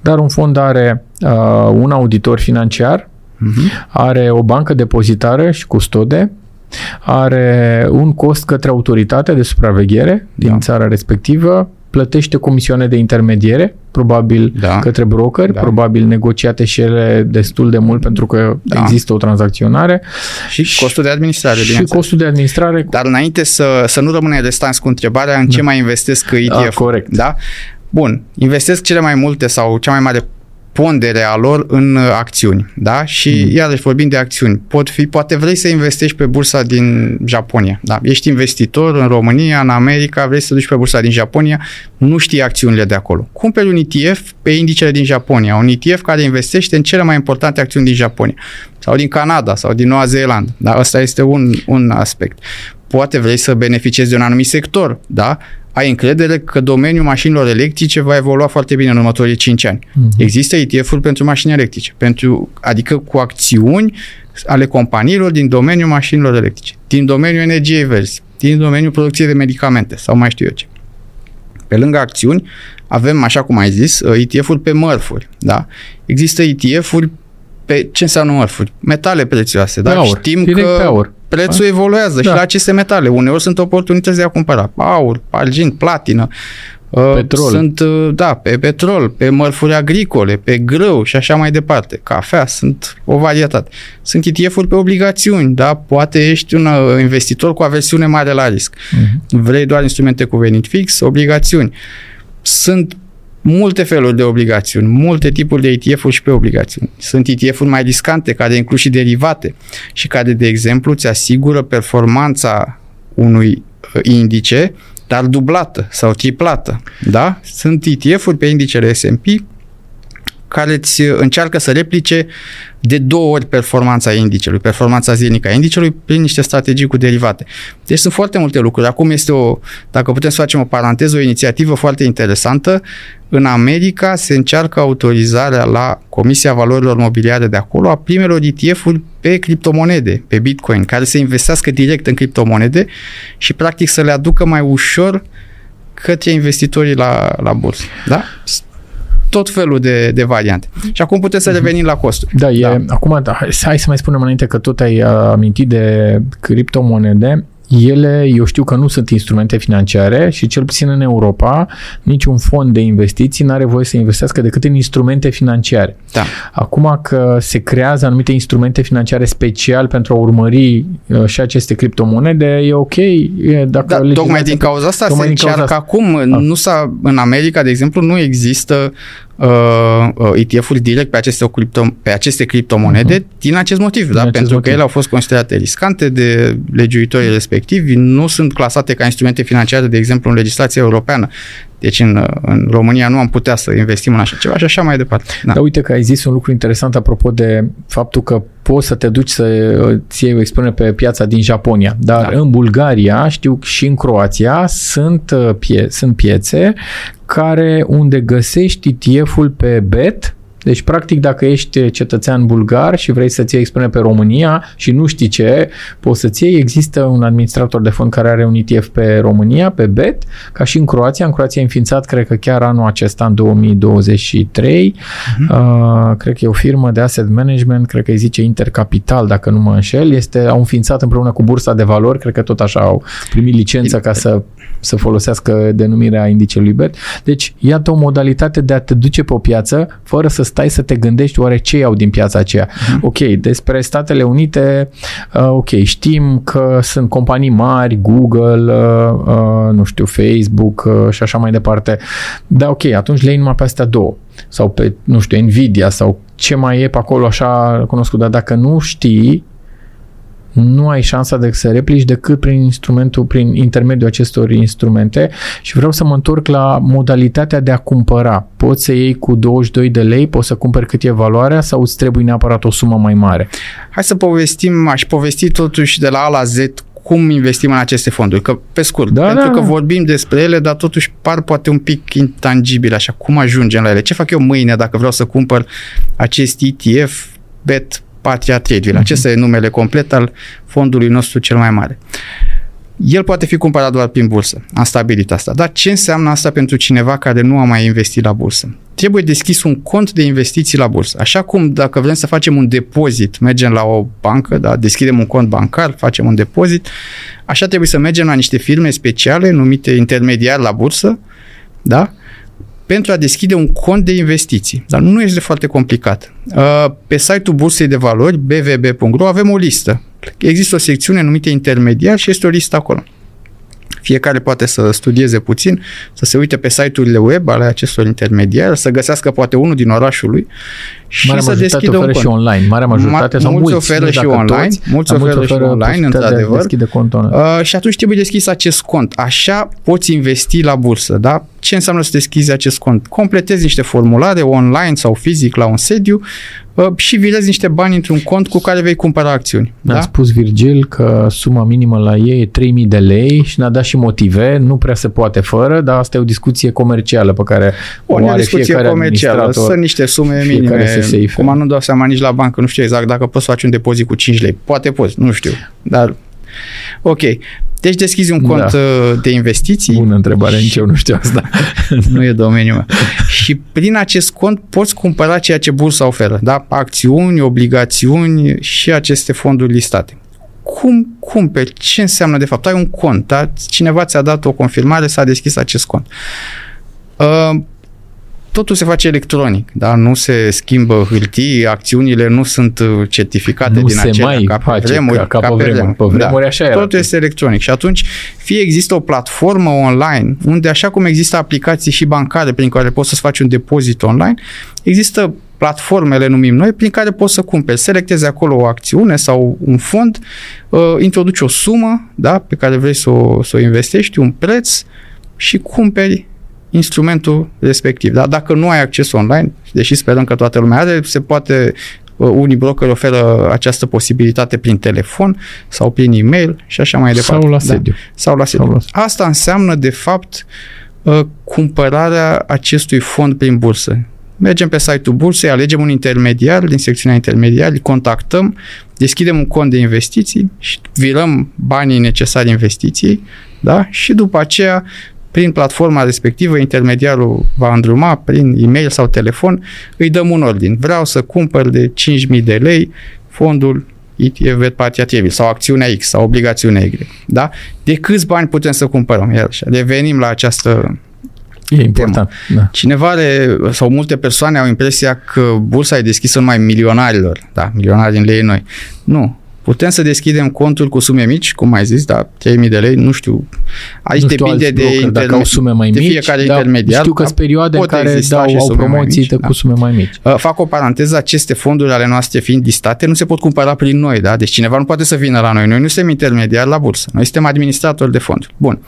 dar un fond are uh, un auditor financiar uh-huh. are o bancă depozitară și custode, are un cost către autoritatea de supraveghere din da. țara respectivă, plătește comisioane de intermediere, probabil da. către broker, da. probabil negociate și ele destul de mult pentru că da. există o tranzacționare. Și, și costul de administrare. Și costul de administrare. Dar înainte să, să nu rămâne restans cu întrebarea în da. ce mai investesc ETF. Da, corect. Da? Bun, investesc cele mai multe sau cea mai mare ponderea lor în uh, acțiuni, da? Și mm. iarăși vorbim de acțiuni. Pot fi, poate vrei să investești pe bursa din Japonia, da? Ești investitor în România, în America, vrei să te duci pe bursa din Japonia, nu știi acțiunile de acolo. Cumperi un ETF pe indicele din Japonia, un ETF care investește în cele mai importante acțiuni din Japonia sau din Canada sau din Noua Zeelandă, da? Asta este un, un aspect. Poate vrei să beneficiezi de un anumit sector, da? Ai încredere că domeniul mașinilor electrice va evolua foarte bine în următorii 5 ani. Uh-huh. Există ETF-uri pentru mașini electrice, pentru, adică cu acțiuni ale companiilor din domeniul mașinilor electrice, din domeniul energiei verzi, din domeniul producției de medicamente sau mai știu eu ce. Pe lângă acțiuni, avem, așa cum ai zis, uh, ETF-uri pe mărfuri. Da? Există ETF-uri pe ce înseamnă mărfuri? Metale prețioase, da? Aur, Știm că pe aur. Prețul da? evoluează da. și la aceste metale. Uneori sunt oportunități de a cumpăra aur, argint, platină, uh, Petrol. Sunt, uh, da, pe petrol, pe mărfuri agricole, pe grâu și așa mai departe. Cafea, sunt o varietate. Sunt ETF-uri pe obligațiuni, da? Poate ești un uh, investitor cu aversiune mare la risc. Uh-huh. Vrei doar instrumente cu venit fix, obligațiuni. Sunt multe feluri de obligațiuni, multe tipuri de ETF-uri și pe obligațiuni. Sunt ETF-uri mai riscante, care includ și derivate și care, de exemplu, îți asigură performanța unui uh, indice, dar dublată sau triplată. Da? Sunt ETF-uri pe indicele S&P care îți încearcă să replice de două ori performanța indicelui, performanța zilnică a indicelui prin niște strategii cu derivate. Deci sunt foarte multe lucruri. Acum este o, dacă putem să facem o paranteză, o inițiativă foarte interesantă. În America se încearcă autorizarea la Comisia Valorilor Mobiliare de acolo a primelor ETF-uri pe criptomonede, pe Bitcoin, care să investească direct în criptomonede și practic să le aducă mai ușor către investitorii la, la bursă. Da? Tot felul de, de variante. Și acum putem să revenim la costuri. Da, e, da. acum da, hai să mai spunem înainte că tot ai uh, amintit de criptomonede ele, eu știu că nu sunt instrumente financiare și cel puțin în Europa, niciun fond de investiții nu are voie să investească decât în instrumente financiare. Da. Acum că se creează anumite instrumente financiare special pentru a urmări uh, și aceste criptomonede, e ok. E, dacă da, tocmai din cauza asta se încearcă acum. Ah. Nu s-a, în America, de exemplu, nu există uh, uh ETF-uri direct pe aceste, cripto, pe aceste criptomonede uh-huh. din acest motiv, din da? acest pentru motiv. că ele au fost considerate riscante de legiuitorii respectivi, nu sunt clasate ca instrumente financiare, de exemplu, în legislația europeană. Deci în, în România nu am putea să investim în așa ceva și așa mai departe. Da. Dar uite că ai zis un lucru interesant apropo de faptul că poți să te duci să ți iei o expunere pe piața din Japonia, dar da. în Bulgaria, știu și în Croația, sunt, uh, pie- sunt piețe care unde găsești ETF-ul pe BET, deci, practic, dacă ești cetățean bulgar și vrei să-ți iei expune pe România și nu știi ce poți să-ți iei, există un administrator de fond care are un ETF pe România, pe BET, ca și în Croația. În Croația a înființat, cred că chiar anul acesta, în 2023. Uh-huh. Mhm. Uh, cred că e o firmă de asset management, cred că îi zice Intercapital, dacă nu mă înșel. Este, au înființat împreună cu Bursa de Valori, cred că tot așa au primit licență ca să, să folosească denumirea indicelui BET. Deci, iată o modalitate de a te duce pe o piață fără să stai să te gândești oare ce iau din piața aceea. Mm-hmm. Ok, despre Statele Unite, uh, ok, știm că sunt companii mari, Google, uh, uh, nu știu, Facebook uh, și așa mai departe. Da, ok, atunci le iei numai pe astea două. Sau pe, nu știu, Nvidia sau ce mai e pe acolo așa cunoscut. Dar dacă nu știi, nu ai șansa de să replici decât prin instrumentul, prin intermediul acestor instrumente și vreau să mă întorc la modalitatea de a cumpăra. Poți să iei cu 22 de lei, poți să cumperi cât e valoarea sau îți trebuie neapărat o sumă mai mare? Hai să povestim, aș povesti totuși de la A la Z cum investim în aceste fonduri, că pe scurt, da, pentru da. că vorbim despre ele, dar totuși par poate un pic intangibil, așa, cum ajungem la ele? Ce fac eu mâine dacă vreau să cumpăr acest ETF BET Patria Tradeville. Uh-huh. Acesta e numele complet al fondului nostru cel mai mare. El poate fi cumpărat doar prin bursă. Am stabilit asta. Dar ce înseamnă asta pentru cineva care nu a mai investit la bursă? Trebuie deschis un cont de investiții la bursă. Așa cum dacă vrem să facem un depozit, mergem la o bancă, da, deschidem un cont bancar, facem un depozit, așa trebuie să mergem la niște firme speciale numite intermediari la bursă, da? Pentru a deschide un cont de investiții. Dar nu este foarte complicat. Uh, pe site-ul Bursei de Valori, bvb.ro, avem o listă. Există o secțiune numită intermediar și este o listă acolo. Fiecare poate să studieze puțin, să se uite pe site-urile web ale acestor intermediari, să găsească poate unul din orașul lui și Marea să deschidă un cont. și online. Marea majoritate Ma- sau mulți, mulți oferă și online, toți, mulți oferă, mulți oferă și online, într-adevăr. De cont online. Uh, și atunci trebuie deschis acest cont. Așa poți investi la bursă, da? Ce înseamnă să deschizi acest cont? Completezi niște formulare online sau fizic la un sediu uh, și virezi niște bani într-un cont cu care vei cumpăra acțiuni. Mi-a da? spus Virgil că suma minimă la ei e 3000 de lei și ne-a dat și motive, nu prea se poate fără, dar asta e o discuție comercială pe care o, o are discuție fiecare comercială. Sunt niște sume minime safe. Cum nu dau seama nici la bancă, nu știu exact dacă poți să faci un depozit cu 5 lei. Poate poți, nu știu. Dar Ok. Deci deschizi un cont da. Uh, de investiții. Bună întrebare, nici eu nu știu asta. nu e domeniul meu. și prin acest cont poți cumpăra ceea ce bursa oferă. Da? Acțiuni, obligațiuni și aceste fonduri listate. Cum cumperi? Ce înseamnă de fapt? Ai un cont, da? cineva ți-a dat o confirmare, s-a deschis acest cont. Uh, totul se face electronic, da? nu se schimbă hârtii, acțiunile nu sunt uh, certificate nu din acelea mai ca pe vremuri. Ca, ca, ca pe vremuri, pe vremuri da. așa era. Totul este electronic și atunci fie există o platformă online unde așa cum există aplicații și bancare prin care poți să-ți faci un depozit online, există platformele numim noi prin care poți să cumperi. Selectezi acolo o acțiune sau un fond, uh, introduci o sumă da, pe care vrei să o, să o investești, un preț și cumperi instrumentul respectiv. Da? Dacă nu ai acces online, deși sperăm că toată lumea are, se poate uh, unii brokeri oferă această posibilitate prin telefon sau prin e-mail și așa mai departe. Sau la da? sediu. Da? Sau la sediu. Sau la... Asta înseamnă, de fapt, uh, cumpărarea acestui fond prin bursă. Mergem pe site-ul bursei, alegem un intermediar din secțiunea intermediar, îl contactăm, deschidem un cont de investiții și virăm banii necesari investiției da? și după aceea prin platforma respectivă, intermediarul va îndruma prin e-mail sau telefon, îi dăm un ordin. Vreau să cumpăr de 5.000 de lei fondul ETF Patia TV sau acțiunea X sau obligațiunea Y. Da? De câți bani putem să cumpărăm? Iar așa, revenim la această E important. Da. Cineva are, sau multe persoane au impresia că bursa e deschisă numai milionarilor, da, milionari din lei noi. Nu, Putem să deschidem contul cu sume mici, cum ai zis, da, 3000 de lei, nu știu. Aici nu știu depinde de, broker, dacă au sume mai mici, de fiecare da, intermediar. Știu că sunt perioade în care dau, au promoții mici, da. cu sume mai mici. Uh, fac o paranteză, aceste fonduri ale noastre fiind listate nu se pot cumpăra prin noi, da? Deci cineva nu poate să vină la noi. Noi nu suntem intermediari la bursă. Noi suntem administratori de fonduri. Bun.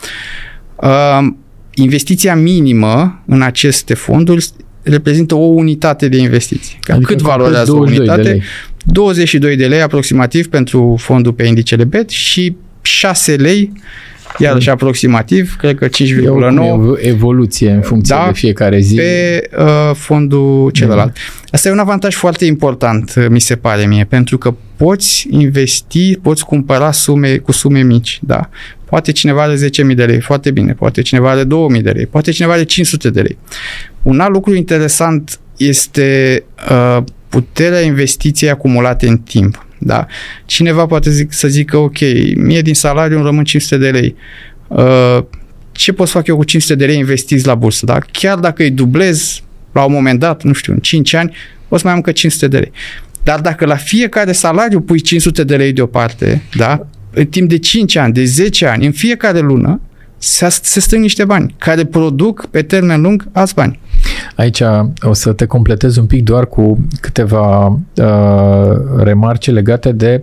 Uh, investiția minimă în aceste fonduri reprezintă o unitate de investiție. Adică Cât valorează o unitate? De lei. 22 de lei aproximativ pentru fondul pe indicele BET și 6 lei iarăși mm. aproximativ, cred că 5,9. evoluție în funcție da, de fiecare zi. Pe uh, fondul celălalt. Mm. Asta e un avantaj foarte important, uh, mi se pare mie, pentru că poți investi, poți cumpăra sume cu sume mici, da. Poate cineva are 10.000 de lei, foarte bine, poate cineva are 2.000 de lei, poate cineva are 500 de lei. Un alt lucru interesant este uh, puterea investiției acumulate în timp. Da? Cineva poate zic, să zică, ok, mie din salariu îmi rămân 500 de lei. Uh, ce pot să fac eu cu 500 de lei investiți la bursă? Da? Chiar dacă îi dublez la un moment dat, nu știu, în 5 ani, o să mai am încă 500 de lei. Dar dacă la fiecare salariu pui 500 de lei deoparte, da? în timp de 5 ani, de 10 ani, în fiecare lună, se, se strâng niște bani care produc pe termen lung alți bani. Aici o să te completez un pic doar cu câteva uh, remarce legate de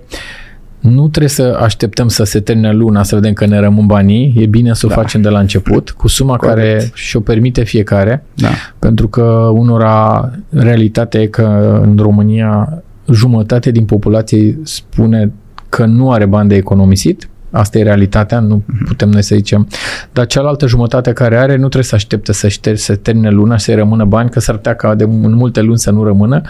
nu trebuie să așteptăm să se termine luna să vedem că ne rămân banii. E bine să o da. facem de la început, cu suma Corect. care și-o permite fiecare. Da. Pentru că unora realitatea e că în România jumătate din populație spune că nu are bani de economisit Asta e realitatea, nu mhm. putem noi să zicem. Dar cealaltă jumătate care are nu trebuie să aștepte să, șter, să termine luna și să-i rămână bani, că s-ar putea ca de în multe luni să nu rămână,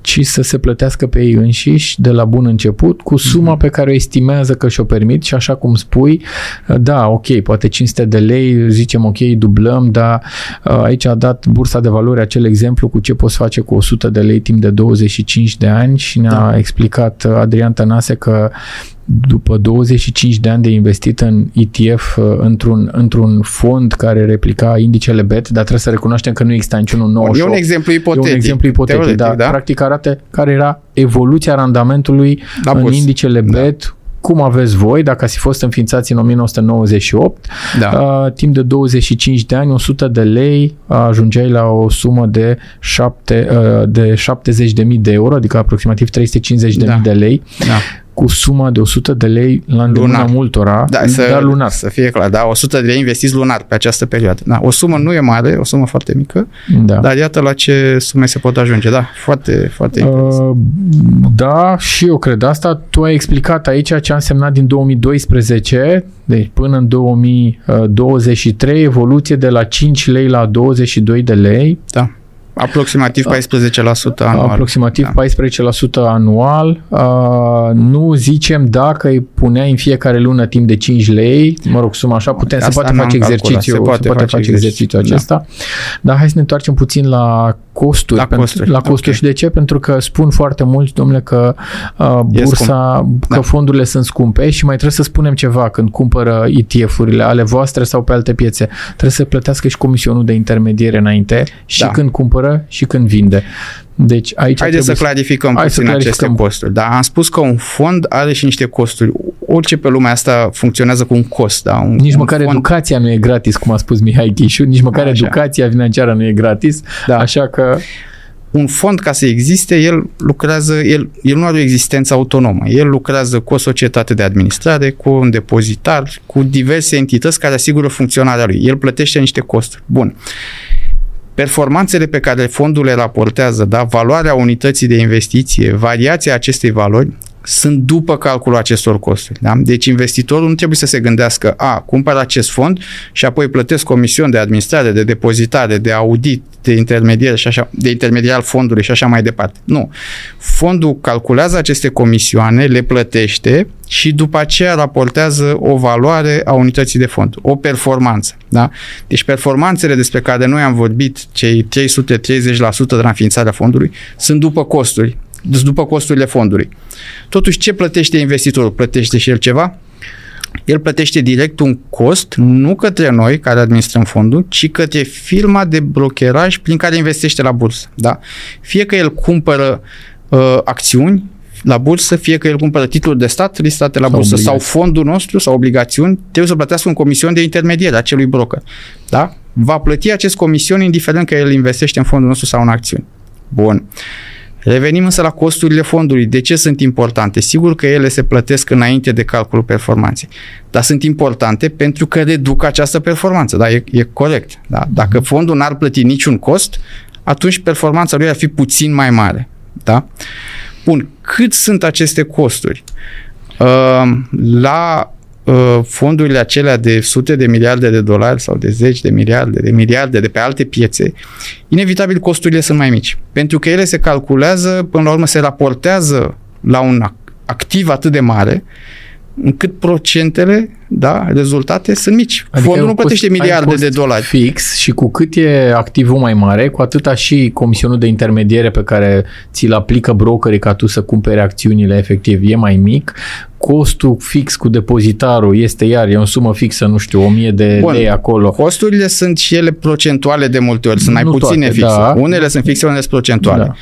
ci să se plătească pe ei înșiși de la bun început cu suma mm-hmm. pe care o estimează că și-o permit și așa cum spui, da, ok, poate 500 de lei, zicem ok, dublăm, dar uh, aici a dat bursa de valori acel exemplu cu ce poți face cu 100 de lei timp de 25 de ani și ne-a da. explicat Adrian Tănase că după 25 de ani de investit în ETF uh, într-un, într-un fond care replica indicele BET, dar trebuie să recunoaștem că nu există niciunul nou. E un exemplu ipotetic. E un exemplu ipotetic, teoretic, dar da? practic arată care era evoluția randamentului da, în pus. indicele da. BET cum aveți voi, dacă ați fost înființați în 1998, da. uh, timp de 25 de ani, 100 de lei, ajungeai la o sumă de, 7, uh, de 70.000 de euro, adică aproximativ 350.000 da. de lei. Da cu suma de 100 de lei la îndemâna multora, da, să, dar lunar. Să fie clar, da, 100 de lei investiți lunar pe această perioadă. Da, o sumă nu e mare, o sumă foarte mică, da. dar iată la ce sume se pot ajunge. Da, foarte, foarte uh, Da, și eu cred asta. Tu ai explicat aici ce a însemnat din 2012, deci până în 2023, evoluție de la 5 lei la 22 de lei. Da Aproximativ 14% anual. Aproximativ da. 14% anual. Uh, nu zicem dacă îi puneai în fiecare lună timp de 5 lei, mă rog, suma așa, putem, să poate face exercițiu, se poate, se poate face exercițiul da. acesta. Dar hai să ne întoarcem puțin la costuri. La pentru, costuri, la costuri. Okay. și de ce? Pentru că spun foarte mulți, domnule, că uh, bursa, că da. fondurile sunt scumpe și mai trebuie să spunem ceva când cumpără ETF-urile ale voastre sau pe alte piețe. Trebuie să plătească și comisionul de intermediere înainte și da. când cumpără și când vinde. Deci aici Haideți să clarificăm hai puțin să clarificăm. aceste costuri. Da, am spus că un fond are și niște costuri. Orice pe lumea asta funcționează cu un cost. Da? Un, nici un măcar fond... educația nu e gratis, cum a spus Mihai Chișu, nici măcar așa. educația financiară nu e gratis, da. așa că un fond ca să existe, el lucrează, el, el nu are o existență autonomă. El lucrează cu o societate de administrare, cu un depozitar, cu diverse entități care asigură funcționarea lui. El plătește niște costuri. Bun performanțele pe care fondul le raportează, da, valoarea unității de investiție, variația acestei valori, sunt după calculul acestor costuri. Da? Deci investitorul nu trebuie să se gândească, a, cumpăr acest fond și apoi plătesc comisiuni de administrare, de depozitare, de audit, de intermediar și așa, de intermediar fondului și așa mai departe. Nu. Fondul calculează aceste comisioane, le plătește și după aceea raportează o valoare a unității de fond, o performanță. Da? Deci performanțele despre care noi am vorbit, cei 330% de la înființarea fondului, sunt după costuri deci după costurile fondului. Totuși, ce plătește investitorul? Plătește și el ceva? El plătește direct un cost, nu către noi, care administrăm fondul, ci către firma de brokeraj prin care investește la bursă. Da? Fie că el cumpără uh, acțiuni la bursă, fie că el cumpără titluri de stat listate la sau bursă obligații. sau fondul nostru sau obligațiuni, trebuie să plătească un comision de intermediere acelui broker. Da? Va plăti acest comision indiferent că el investește în fondul nostru sau în acțiuni. Bun. Revenim însă la costurile fondului. De ce sunt importante? Sigur că ele se plătesc înainte de calculul performanței, dar sunt importante pentru că reduc această performanță. Da, e, e corect. Da? Dacă mhm. fondul n-ar plăti niciun cost, atunci performanța lui ar fi puțin mai mare. Da? Bun, cât sunt aceste costuri? Uh, la uh, fondurile acelea de sute de miliarde de dolari sau de zeci de miliarde de miliarde de pe alte piețe, inevitabil costurile sunt mai mici. Pentru că ele se calculează, până la urmă se raportează la un activ atât de mare încât procentele, da, rezultate sunt mici. Adică Fondul nu plătește miliarde de dolari. Fix și cu cât e activul mai mare, cu atâta și comisionul de intermediere pe care ți-l aplică brokerii ca tu să cumpere acțiunile efectiv e mai mic, costul fix cu depozitarul este iar, e o sumă fixă, nu știu, 1000 de Bun. lei acolo. Costurile sunt și ele procentuale de multe ori, sunt mai puține toate, fixe. Da. Unele sunt fixe, unele sunt procentuale. Da.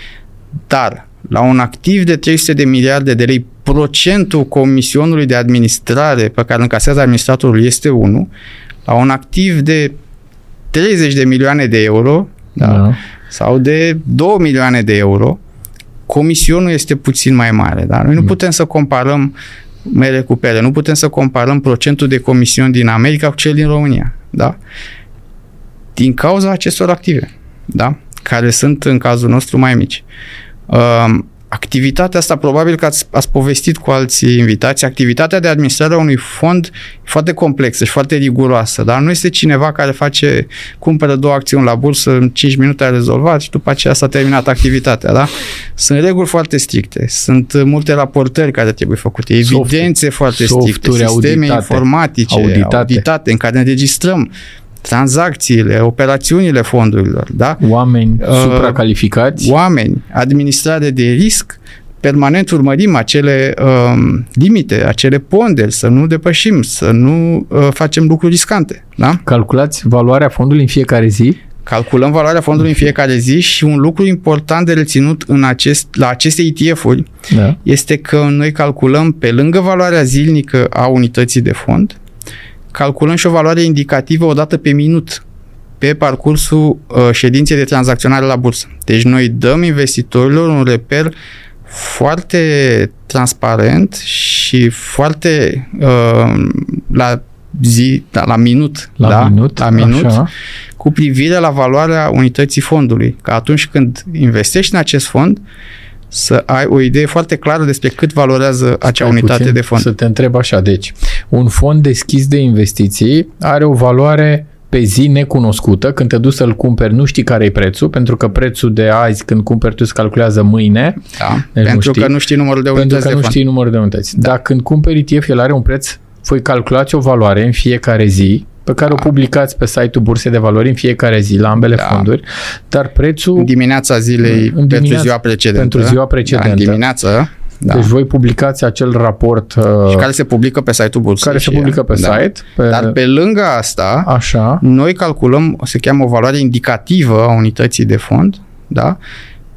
Dar la un activ de 300 de miliarde de lei, procentul comisionului de administrare pe care îl încasează administratorul este 1, la un activ de 30 de milioane de euro da, da. sau de 2 milioane de euro, comisionul este puțin mai mare. Da? Noi nu da. putem să comparăm mere cu pere, nu putem să comparăm procentul de comision din America cu cel din România. Da? Din cauza acestor active, da? care sunt în cazul nostru mai mici. Uh, activitatea asta, probabil că ați, ați povestit cu alții invitați, activitatea de administrare a unui fond e foarte complexă și foarte riguroasă, dar nu este cineva care face, cumpără două acțiuni la bursă, în 5 minute a rezolvat și după aceea s-a terminat activitatea, da? Sunt reguli foarte stricte, sunt multe raportări care trebuie făcute, evidențe Soft, foarte stricte, sisteme auditate, informatice auditate. auditate în care înregistrăm tranzacțiile, operațiunile fondurilor, da? Oameni uh, supracalificați. Oameni, administrare de risc, permanent urmărim acele uh, limite, acele ponderi, să nu depășim, să nu uh, facem lucruri riscante. Da? Calculați valoarea fondului în fiecare zi? Calculăm valoarea fondului în fiecare zi și un lucru important de reținut în acest, la aceste ETF-uri da. este că noi calculăm pe lângă valoarea zilnică a unității de fond, calculăm și o valoare indicativă o dată pe minut pe parcursul uh, ședinței de tranzacționare la bursă. Deci noi dăm investitorilor un reper foarte transparent și foarte uh, la zi, da, la minut, la da? minut, la minut așa. cu privire la valoarea unității fondului. Că atunci când investești în acest fond, să ai o idee foarte clară despre cât valorează acea Stai unitate puțin, de fond. Să te întreb așa, deci, un fond deschis de investiții are o valoare pe zi necunoscută, când te duci să-l cumperi, nu știi care e prețul, pentru că prețul de azi, când cumperi tu, se calculează mâine. Da, deci pentru nu știi, că nu știi numărul de unități Pentru că nu știi numărul de unități. Da. Dar când cumperi ETF, el are un preț, voi calculați o valoare în fiecare zi, pe care da. o publicați pe site-ul Bursei de Valori în fiecare zi la ambele da. fonduri, dar prețul... În dimineața zilei în pentru ziua precedentă. Pentru ziua precedentă. Da, în dimineață. Da. Deci voi publicați acel raport uh, și care se publică pe site-ul bursei. Care se publică pe da. site. Pe... Dar pe lângă asta, Așa. noi calculăm, se cheamă o valoare indicativă a unității de fond, da?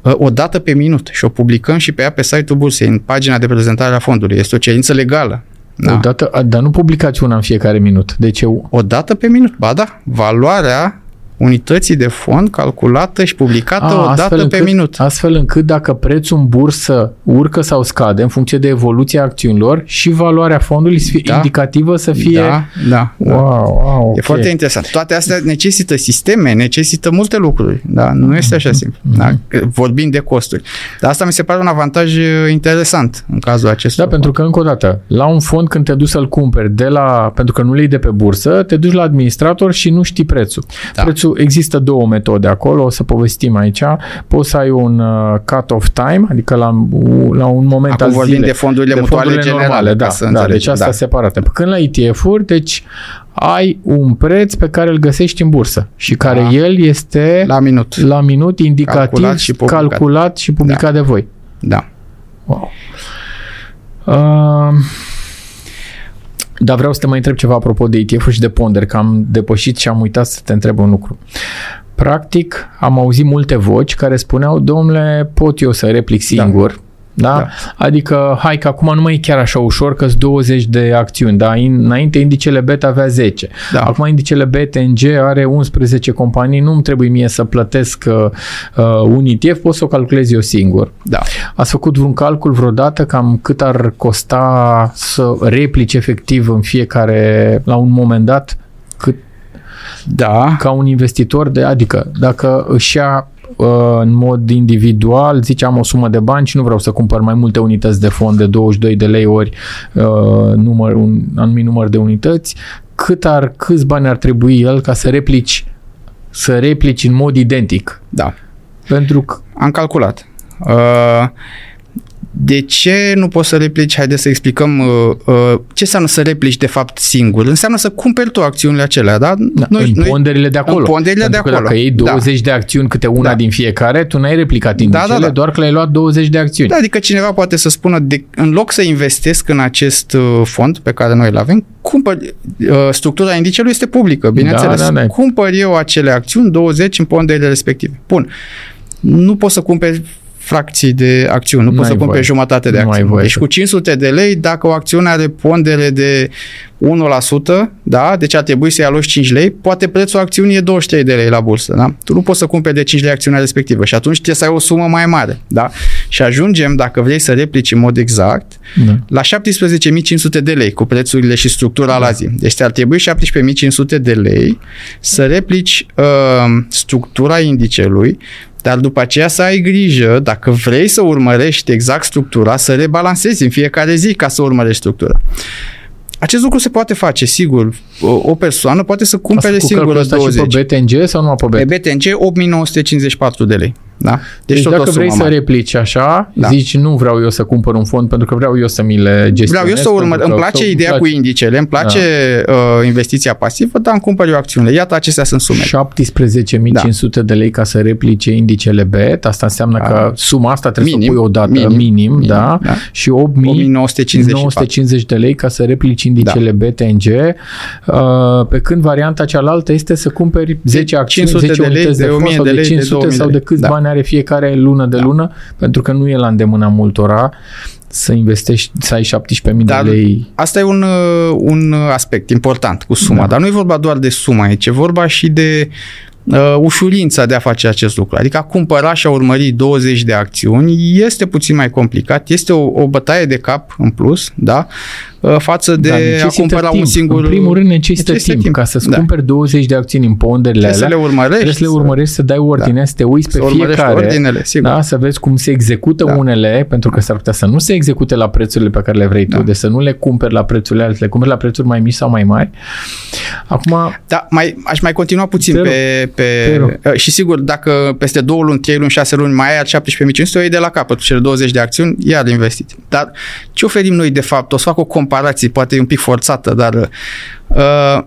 Uh, o dată pe minut și o publicăm și pe ea pe site-ul bursei, în pagina de prezentare a fondului. Este o cerință legală. Da. O dată, dar nu publicați una în fiecare minut. Deci eu... O dată pe minut. Ba da, valoarea unității de fond calculată și publicată A, o dată încât, pe minut. Astfel încât dacă prețul în bursă urcă sau scade în funcție de evoluția acțiunilor și valoarea fondului să fie da. indicativă să fie... Da, da. da. Wow, wow, okay. E foarte interesant. Toate astea necesită sisteme, necesită multe lucruri. Da? Nu este așa simplu. Mm-hmm. Da? Vorbim de costuri. Dar asta mi se pare un avantaj uh, interesant în cazul acesta. Da, pentru că încă o dată, la un fond când te duci să-l cumperi de la, pentru că nu le de pe bursă, te duci la administrator și nu știi prețul. Da. Prețul prețul, există două metode acolo, o să povestim aici. Poți să ai un uh, cut-off time, adică la, la un moment Acum al vorbim zile, de fondurile de mutuale fondurile generale, normale, da, să da, deci asta da. separate. Când la ETF-uri, deci ai un preț pe care îl găsești în bursă și care da. el este la minut, la minut indicativ, calculat și publicat, calculat și publicat da. de voi. Da. Wow. Uh, dar vreau să te mai întreb ceva apropo de ETF și de ponder, că am depășit și am uitat să te întreb un lucru. Practic, am auzit multe voci care spuneau, domnule, pot eu să replic da. singur, Da? Da? Adică, hai că acum nu mai e chiar așa ușor că sunt 20 de acțiuni, da? Înainte indicele beta avea 10. Da. Acum indicele BTNG are 11 companii, nu-mi trebuie mie să plătesc uh, uh un ETF, pot să o calculez eu singur. Da. Ați făcut vreun calcul vreodată cam cât ar costa să replici efectiv în fiecare, la un moment dat, cât da. ca un investitor, de, adică dacă își ia uh, în mod individual, zice am o sumă de bani și nu vreau să cumpăr mai multe unități de fond de 22 de lei ori uh, număr, un anumit număr de unități, cât ar, câți bani ar trebui el ca să replici să replici în mod identic. Da. Pentru că... Am calculat. Uh, de ce nu poți să replici? Haideți să explicăm uh, uh, ce înseamnă să replici de fapt singur. Înseamnă să cumperi tu acțiunile acelea, da? da noi, în ponderile de acolo. În ponderile Pentru de acolo. dacă iei 20 da. de acțiuni câte una da. din fiecare, tu n-ai replicat indicele, da, da, da. doar că le-ai luat 20 de acțiuni. Da, adică cineva poate să spună, de, în loc să investesc în acest uh, fond pe care noi îl avem, cumpăr, uh, structura indicelui este publică, bineînțeles. Da, da, da. Cumpăr eu acele acțiuni, 20 în ponderile respective. Bun. Nu poți să cumperi fracții de acțiuni, nu, nu poți să cumperi jumătate de acțiuni. Deci cu 500 de lei, dacă o acțiune are pondere de 1%, da, deci ar trebui să-i aloci 5 lei, poate prețul acțiunii e 23 de lei la bursă, da? Tu nu poți să cumperi de 5 lei acțiunea respectivă și atunci trebuie să ai o sumă mai mare, da? Și ajungem, dacă vrei să replici în mod exact, da. la 17.500 de lei cu prețurile și structura da. la zi. Deci ar trebui 17.500 de lei să replici uh, structura indicelui dar după aceea să ai grijă, dacă vrei să urmărești exact structura, să rebalancezi în fiecare zi ca să urmărești structura. Acest lucru se poate face, sigur. O, o persoană poate să cumpere singură 20. Și pe BTNG sau nu pe BTNG? Pe BTNG 8954 de lei. Da? Deci, deci dacă vrei să mare. replici așa, da. zici nu vreau eu să cumpăr un fond pentru că vreau eu să mi le gestionez. Vreau eu să urmă, îmi place ideea place. cu indicele, îmi place da. uh, investiția pasivă, dar îmi cumpăr eu acțiunile. Iată, acestea sunt sume. 17.500 da. de lei ca să replice indicele BET, asta înseamnă da. că suma asta trebuie minim, să o pui odată minim, minim, minim da? da? Și 8.950 de lei ca să replici indicele da. BTNG, uh, pe când varianta cealaltă este să cumperi 10 acțiuni, 10 de lei, de, de, 1000 de lei, de 500 de sau de câți da. bani are fiecare lună de da. lună, pentru că nu e la îndemâna multora să investești, să ai 17.000 dar de lei. Asta e un, uh, un aspect important cu suma, da. dar nu e vorba doar de suma aici, e vorba și de uh, ușurința de a face acest lucru. Adică a cumpăra și a urmări 20 de acțiuni este puțin mai complicat, este o, o bătaie de cap în plus, da? Uh, față de da, a cumpăra timp. un singur... În primul rând necesită, necesită timp. timp. Ca să-ți da. cumperi 20 de acțiuni în ponderile alea, să le urmărești. Trebuie să le urmărești, să dai ordine, da. să te uiți pe fiecare. Ordinele, sigur. Da, să vezi cum se execută da. unele, pentru că s-ar putea să nu se execute la prețurile pe care le vrei da. tu, deci să nu le cumperi la prețurile altele, le cumperi la prețuri mai mici sau mai mari. Acum... Da, mai, aș mai continua puțin pe... pe uh, și sigur, dacă peste două luni, trei luni, șase luni mai ai 17.500, o iei de la capăt, cele 20 de acțiuni, iar investiții. Dar ce oferim noi de fapt? O să fac o comparație, poate e un pic forțată, dar uh,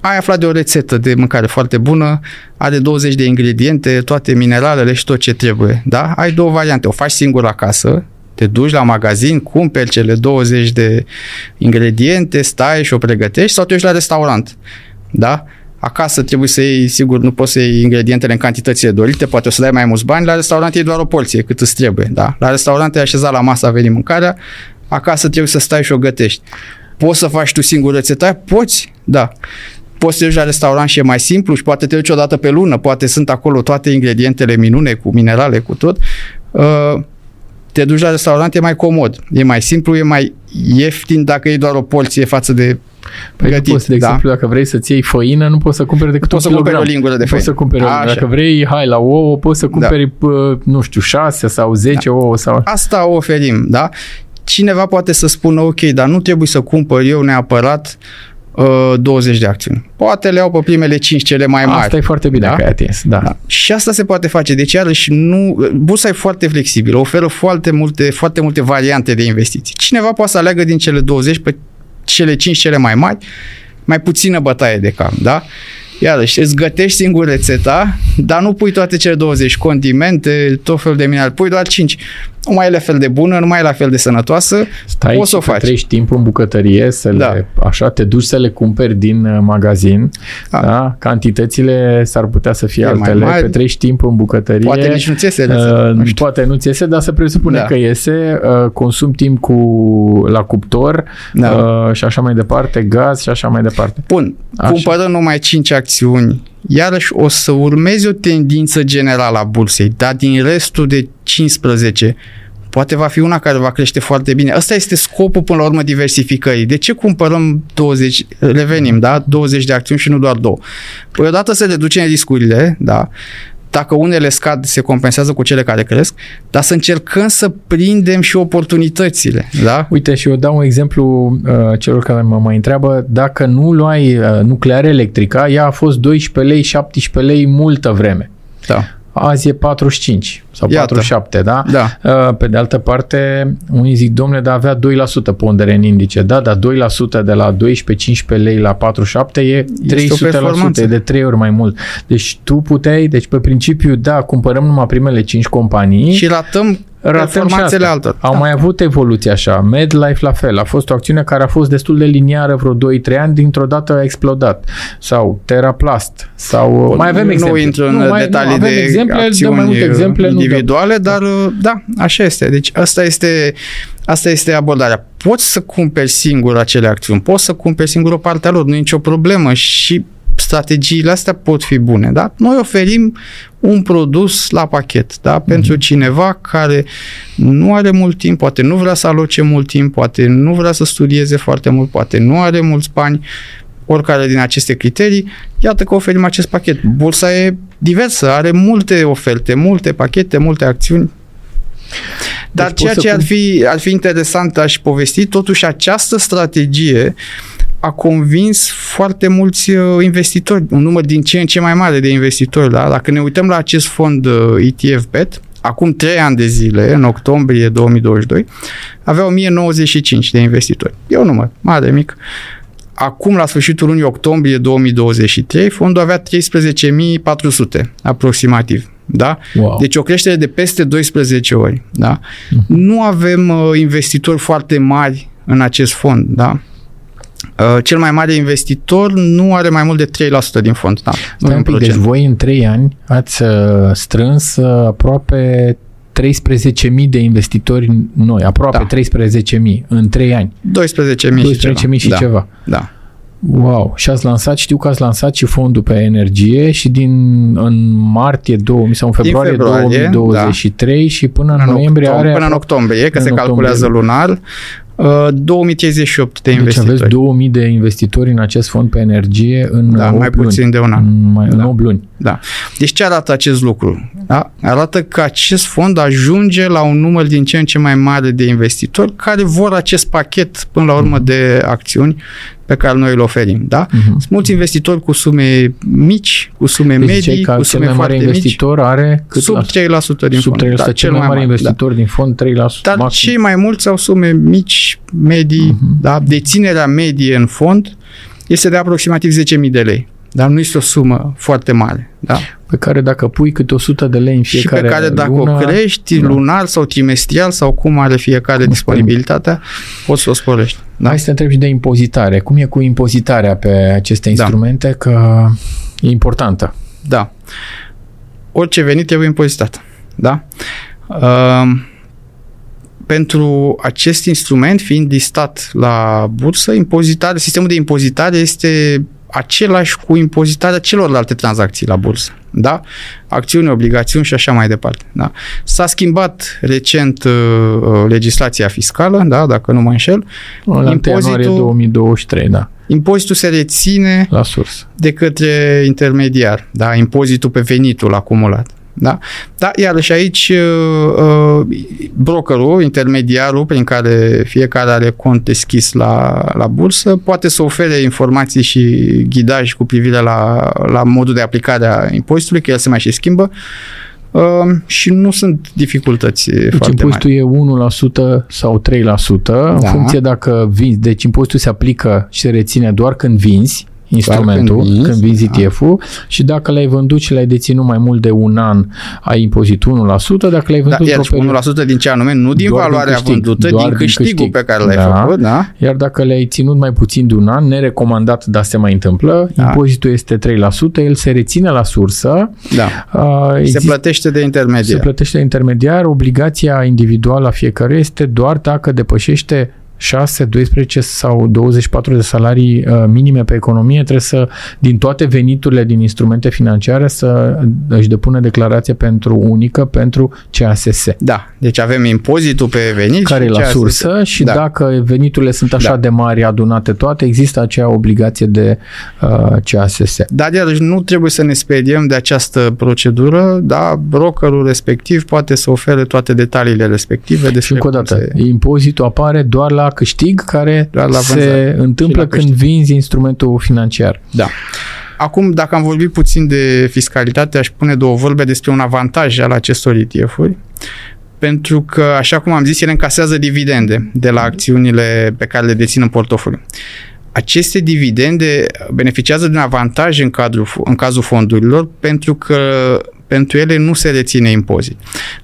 ai aflat de o rețetă de mâncare foarte bună, are 20 de ingrediente, toate mineralele și tot ce trebuie. Da? Ai două variante. O faci singur acasă, te duci la magazin, cumperi cele 20 de ingrediente, stai și o pregătești sau te duci la restaurant. Da? Acasă trebuie să iei, sigur, nu poți să iei ingredientele în cantitățile dorite, poate o să dai mai mulți bani, la restaurant e doar o porție, cât îți trebuie, da? La restaurant ai așezat la masă, a venit mâncarea, acasă trebuie să stai și o gătești. Poți să faci tu singur rețeta? Poți, da. Poți să te duci la restaurant și e mai simplu și poate te duci o dată pe lună, poate sunt acolo toate ingredientele minune cu minerale, cu tot. Uh, te duci la restaurant, e mai comod, e mai simplu, e mai ieftin dacă e doar o porție față de Păi gătit, poți, de da? exemplu, dacă vrei să-ți iei făină, nu poți să cumperi decât poți să cumperi o lingură de făină. Poți să cumperi A, Dacă vrei, hai, la ouă, poți să cumperi, da. nu știu, șase sau zece da. ouă. Sau... Asta o oferim, da? cineva poate să spună, ok, dar nu trebuie să cumpăr eu neapărat uh, 20 de acțiuni. Poate le iau pe primele 5 cele mai mari. Asta e foarte bine da? că ai atins, da. da. Și asta se poate face. Deci, iarăși, nu, bursa e foarte flexibilă, oferă foarte multe, foarte multe variante de investiții. Cineva poate să aleagă din cele 20 pe cele 5 cele mai mari, mai puțină bătaie de cap, da? iarăși, îți gătești singur rețeta, dar nu pui toate cele 20 condimente, tot felul de minerale, pui doar 5. Nu mai e la fel de bună, nu mai e la fel de sănătoasă, Stai poți să o faci. treci timp în bucătărie, să Da. le, așa, te duci să le cumperi din uh, magazin, Da. da. Cantitățile s-ar putea să fie E mai altele, mari. petreci timp în bucătărie. Poate nici nu ți iese rețeta, Uh, nu știu. poate nu ți iese, dar să presupune Da. că iese, uh, consum timp cu, la cuptor Da. uh, și așa mai departe, gaz și așa mai departe. Bun, Așa. cumpărăm numai 5 acțiuni, iarăși o să urmezi o tendință generală a bursei, dar din restul de 15 poate va fi una care va crește foarte bine. Ăsta este scopul până la urmă diversificării. De ce cumpărăm 20, revenim, da? 20 de acțiuni și nu doar două? Păi odată să reducem riscurile, da? Dacă unele scad, se compensează cu cele care cresc, dar să încercăm să prindem și oportunitățile, da? Uite, și eu dau un exemplu uh, celor care mă mai întreabă, dacă nu luai uh, nuclear electrica, ea a fost 12 lei, 17 lei multă vreme. Da. Azi e 45 sau Iată. 47, da? Da. Uh, Pe de altă parte, unii zic, domnule, dar avea 2% pondere în indice. Da, dar 2% de la 12-15 lei la 47 e 300%, performanță. e de 3 ori mai mult. Deci tu puteai, deci pe principiu, da, cumpărăm numai primele 5 companii Și ratăm Ratăm și performanțele asta. altor. Au Da. mai avut evoluție așa. MedLife la fel. A fost o acțiune care a fost destul de liniară vreo 2-3 ani, dintr-o dată a explodat. Sau Teraplast. Sau Bun, mai avem nu exemple. intru în Nu, mai- detalii nu, avem de exemple, dăm acțiuni mai multe exemple. nu dăm. individuale, dar uh, da, așa este. Deci asta este, asta este abordarea. Poți să cumperi singur acele acțiuni, poți să cumperi singur o parte a lor, nu e nicio problemă și strategiile astea pot fi bune, da? Noi oferim un produs la pachet, da? Pentru cineva care nu are mult timp, poate nu vrea să aloce mult timp, poate nu vrea să studieze foarte mult, poate nu are mulți bani, oricare din aceste criterii, iată că oferim acest pachet. Bursa e diversă, are multe oferte, multe pachete, multe acțiuni. Dar Deci ceea poți ce să ar cum- fi, ar fi interesant, aș povesti, totuși această strategie a convins foarte mulți uh, investitori, un număr din ce în ce mai mare de investitori. Da? Dacă ne uităm la acest fond uh, ETF BET, acum 3 ani de zile, în octombrie 2022, avea 1095 de investitori. E un număr mare, mic. Acum, la sfârșitul lunii octombrie 2023, fondul avea 13.400 aproximativ. Da? Wow. Deci o creștere de peste 12 ori. Da? Nu avem uh, investitori foarte mari în acest fond. Da? Uh, cel mai mare investitor nu are mai mult de 3% din fond. Da? Nu e Stai un un pic, deci procent. voi în 3 ani ați uh, strâns uh, aproape 13.000 de investitori noi, aproape Da. 13.000 în 3 ani. 12.000 și 12.000 ceva. și da. ceva. Da. Wow! Și ați lansat, știu că ați lansat și fondul pe energie și din în martie 2000 sau în februarie, februarie, 2023 și până în, În noiembrie octombrie, are până în octombrie, că în se calculează lunar, uh, 2038 de deci investitori. aveți 2000 de investitori în acest fond pe energie în da, 8 mai luni. puțin de un an. În, mai, în Da. 8 luni. Da. Deci ce arată acest lucru? Da? Arată că acest fond ajunge la un număr din ce în ce mai mare de investitori care vor acest pachet până la urmă de acțiuni pe care noi îl oferim. Da? Mhm. Sunt mulți investitori cu sume mici, cu sume Deci medii, ziceai că cu cel sume mai mare foarte mici, investitor are cât sub la 3% din sub 3%, fond. Da, cel mai mare investitor din fond 3%. Da. Dar maxim. cei mai mulți au sume mici, medii, Mhm. da? deținerea medie în fond este de aproximativ 10.000 de lei. Dar nu este o sumă foarte mare. Da? pe care dacă pui câte 100 de lei în și fiecare pe care dacă lună, o crești da. lunar sau trimestrial sau cum are fiecare disponibilitatea, poți să o sporești. Da? Hai să te întreb și de impozitare. Cum e cu impozitarea pe aceste Da. instrumente? Că e importantă. da. Orice venit trebuie impozitat. Da? Um, pentru acest instrument, fiind listat la bursă, impozitare, sistemul de impozitare este același cu impozitarea celorlalte tranzacții la bursă. Da? Acțiuni, obligațiuni și așa mai departe. Da? S-a schimbat recent uh, uh, legislația fiscală, da? dacă nu mă înșel. La 1 ianuarie 2023, da, Impozitul se reține la sursă. de către intermediar, da? impozitul pe venitul acumulat. Da? Da, iarăși aici uh, uh, brokerul, intermediarul prin care fiecare are cont deschis la, la bursă, poate să ofere informații și ghidaj cu privire la, la modul de aplicare a impozitului, că el se mai și schimbă uh, și nu sunt dificultăți Deci foarte impozitul mari. e 1% sau 3% în Da. funcție dacă vinzi. Deci impozitul se aplică și se reține doar când vinzi, instrumentul, când vinzi, când vinzi ETF-ul și dacă l-ai vândut și l-ai deținut mai mult de un an, ai impozit 1%, dacă l-ai vândut da, iar 1% din ce anume, nu din valoarea din câștig, vândută, doar din câștigul din câștig. pe care l-ai da. făcut, da? Iar dacă le-ai ținut mai puțin de un an, nerecomandat, dar se mai întâmplă, da. impozitul este 3%, el se reține la sursă. Da. Uh, se plătește de intermediar. Se plătește de intermediar, obligația individuală a fiecare este doar dacă depășește 6, 12 sau 24 de salarii uh, minime pe economie, trebuie să, din toate veniturile din instrumente financiare, să își depună declarație pentru unică pentru CASS. Da, deci avem impozitul pe venit care e la sursă și da. dacă veniturile sunt așa da. de mari, adunate toate, există acea obligație de uh, CASS. Da, deci nu trebuie să ne spediem de această procedură, da, brokerul respectiv poate să ofere toate detaliile respective. Și încă o dată, se... impozitul apare doar la câștig care la se întâmplă când câștig. vinzi instrumentul financiar. Da. Acum, dacă am vorbit puțin de fiscalitate, aș pune două vorbe despre un avantaj al acestor ETF-uri pentru că, așa cum am zis, ele încasează dividende de la acțiunile pe care le dețin în portofoliu. Aceste dividende beneficiază de un avantaj în, cadrul, în cazul fondurilor pentru că pentru ele nu se reține impozit.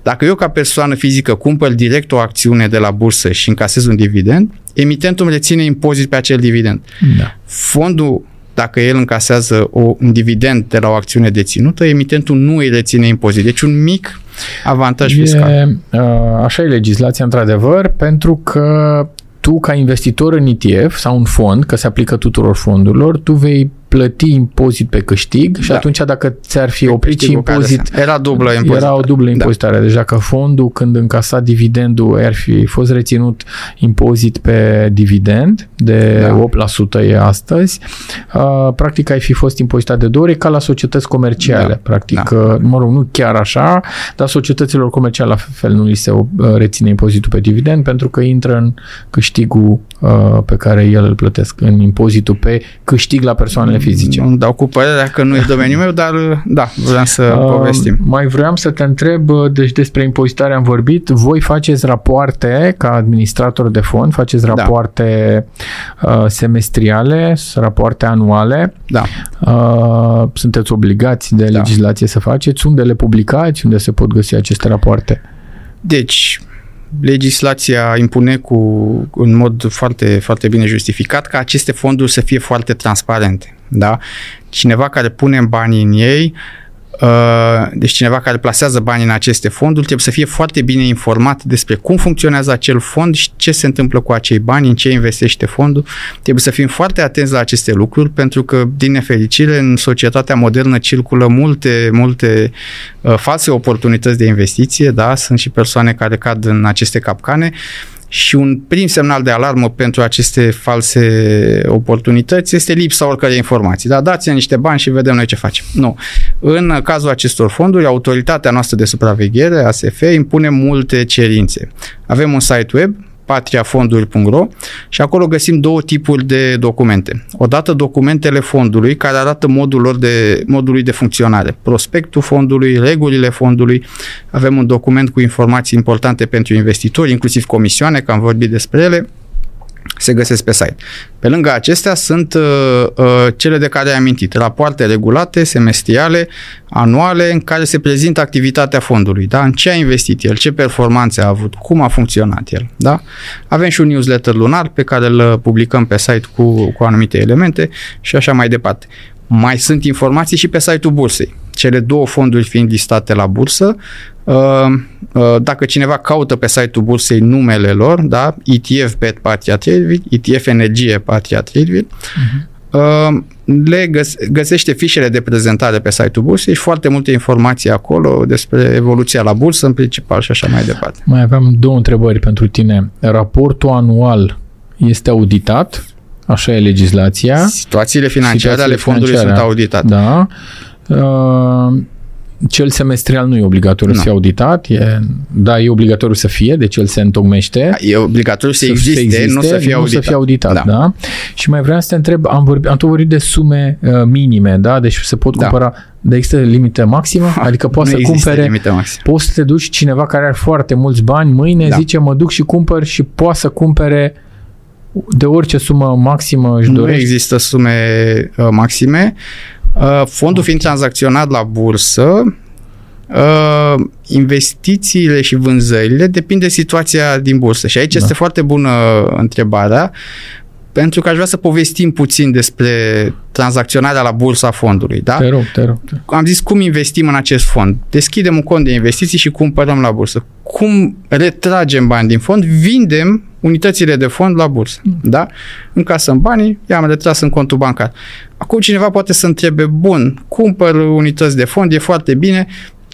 Dacă eu ca persoană fizică cumpăr direct o acțiune de la bursă și încasez un dividend, emitentul îmi reține impozit pe acel dividend. Da. Fondul dacă el încasează o, un dividend de la o acțiune deținută, emitentul nu îi reține impozit. Deci un mic avantaj e, fiscal. Uh, așa e legislația, într-adevăr, pentru că tu, ca investitor în ETF sau un fond, că se aplică tuturor fondurilor, tu vei plăti impozit pe câștig și da. atunci dacă ți-ar fi oprit și impozit... Era dublă impozitare. Era o dublă da. impozitare. Da. Deci dacă fondul când încasa dividendul ar fi fost reținut impozit pe dividend de da. 8% e astăzi, uh, practic ai fi fost impozitat de două ori ca la societăți comerciale. Da. Practic, da. Uh, mă rog, nu chiar așa, dar societăților comerciale la fel nu li se uh, reține impozitul pe dividend pentru că intră în câștigul uh, pe care el îl plătesc, în impozitul pe câștig la persoanele persoane fizice. Nu dau cu părerea că nu e domeniul meu, dar da, vreau să uh, povestim. Mai vreau să te întreb, uh, deci despre impozitare am vorbit, voi faceți rapoarte ca administrator de fond, faceți da. rapoarte da. uh, semestriale, rapoarte anuale. Da. Uh, sunteți obligați de da. legislație să faceți. Unde le publicați? Unde se pot găsi aceste rapoarte? Deci, legislația impune cu, în mod foarte, foarte bine justificat ca aceste fonduri să fie foarte transparente. Da? Cineva care pune banii în ei Uh, deci cineva care plasează bani în aceste fonduri trebuie să fie foarte bine informat despre cum funcționează acel fond și ce se întâmplă cu acei bani, în ce investește fondul. Trebuie să fim foarte atenți la aceste lucruri pentru că, din nefericire, în societatea modernă circulă multe, multe uh, false oportunități de investiție, da? sunt și persoane care cad în aceste capcane și un prim semnal de alarmă pentru aceste false oportunități este lipsa oricărei informații. Da, dați-ne niște bani și vedem noi ce facem. Nu. În cazul acestor fonduri, autoritatea noastră de supraveghere, ASF, impune multe cerințe. Avem un site web patriafonduri.ro și acolo găsim două tipuri de documente. Odată documentele fondului care arată modul lor de, modului de funcționare, prospectul fondului, regulile fondului. Avem un document cu informații importante pentru investitori, inclusiv comisioane, că am vorbit despre ele se găsesc pe site. Pe lângă acestea sunt uh, uh, cele de care ai amintit, rapoarte regulate, semestriale, anuale, în care se prezintă activitatea fondului, da? în ce a investit el, ce performanțe a avut, cum a funcționat el. Da? Avem și un newsletter lunar pe care îl publicăm pe site cu, cu anumite elemente și așa mai departe. Mai sunt informații și pe site-ul bursei. Cele două fonduri fiind listate la bursă, uh, uh, dacă cineva caută pe site-ul bursei numele lor, da, ETF Bet Patria Tradeville, ETF Energie Patria Tradeville, uh-huh. le găsește fișele de prezentare pe site-ul bursei și foarte multe informații acolo despre evoluția la bursă în principal și așa mai departe. Mai aveam două întrebări pentru tine. Raportul anual este auditat? Așa e legislația. Situațiile financiare Situațiile ale fondului financiare, sunt auditate. Da. Uh, cel semestrial nu e obligatoriu nu. să fie auditat, e, da, e obligatoriu să fie, deci el se întocmește. E obligatoriu să, să existe, să existe, nu să fie auditat. Nu să fie auditat, da. da. Și mai vreau să te întreb, am, vorbit, am tot vorbit de sume uh, minime, da? Deci se pot da. cumpăra, dar există limită maximă? Ha, adică poți să cumpere, poți să te duci cineva care are foarte mulți bani, mâine da. zice mă duc și cumpăr și poate să cumpere De orice sumă maximă își Nu dorește? există sume uh, maxime. Uh, fondul fiind tranzacționat la bursă, uh, investițiile și vânzările depind de situația din bursă. Și aici Da. este foarte bună întrebarea, pentru că aș vrea să povestim puțin despre tranzacționarea la bursa fondului. Da? Te rog, te rog. Te rog. am zis cum investim în acest fond. Deschidem un cont de investiții și cumpărăm la bursă. Cum retragem bani din fond? Vindem unitățile de fond la bursă. Da? Încasăm banii, i-am retras în contul bancar. Acum cineva poate să întrebe, bun, cumpăr unități de fond, e foarte bine,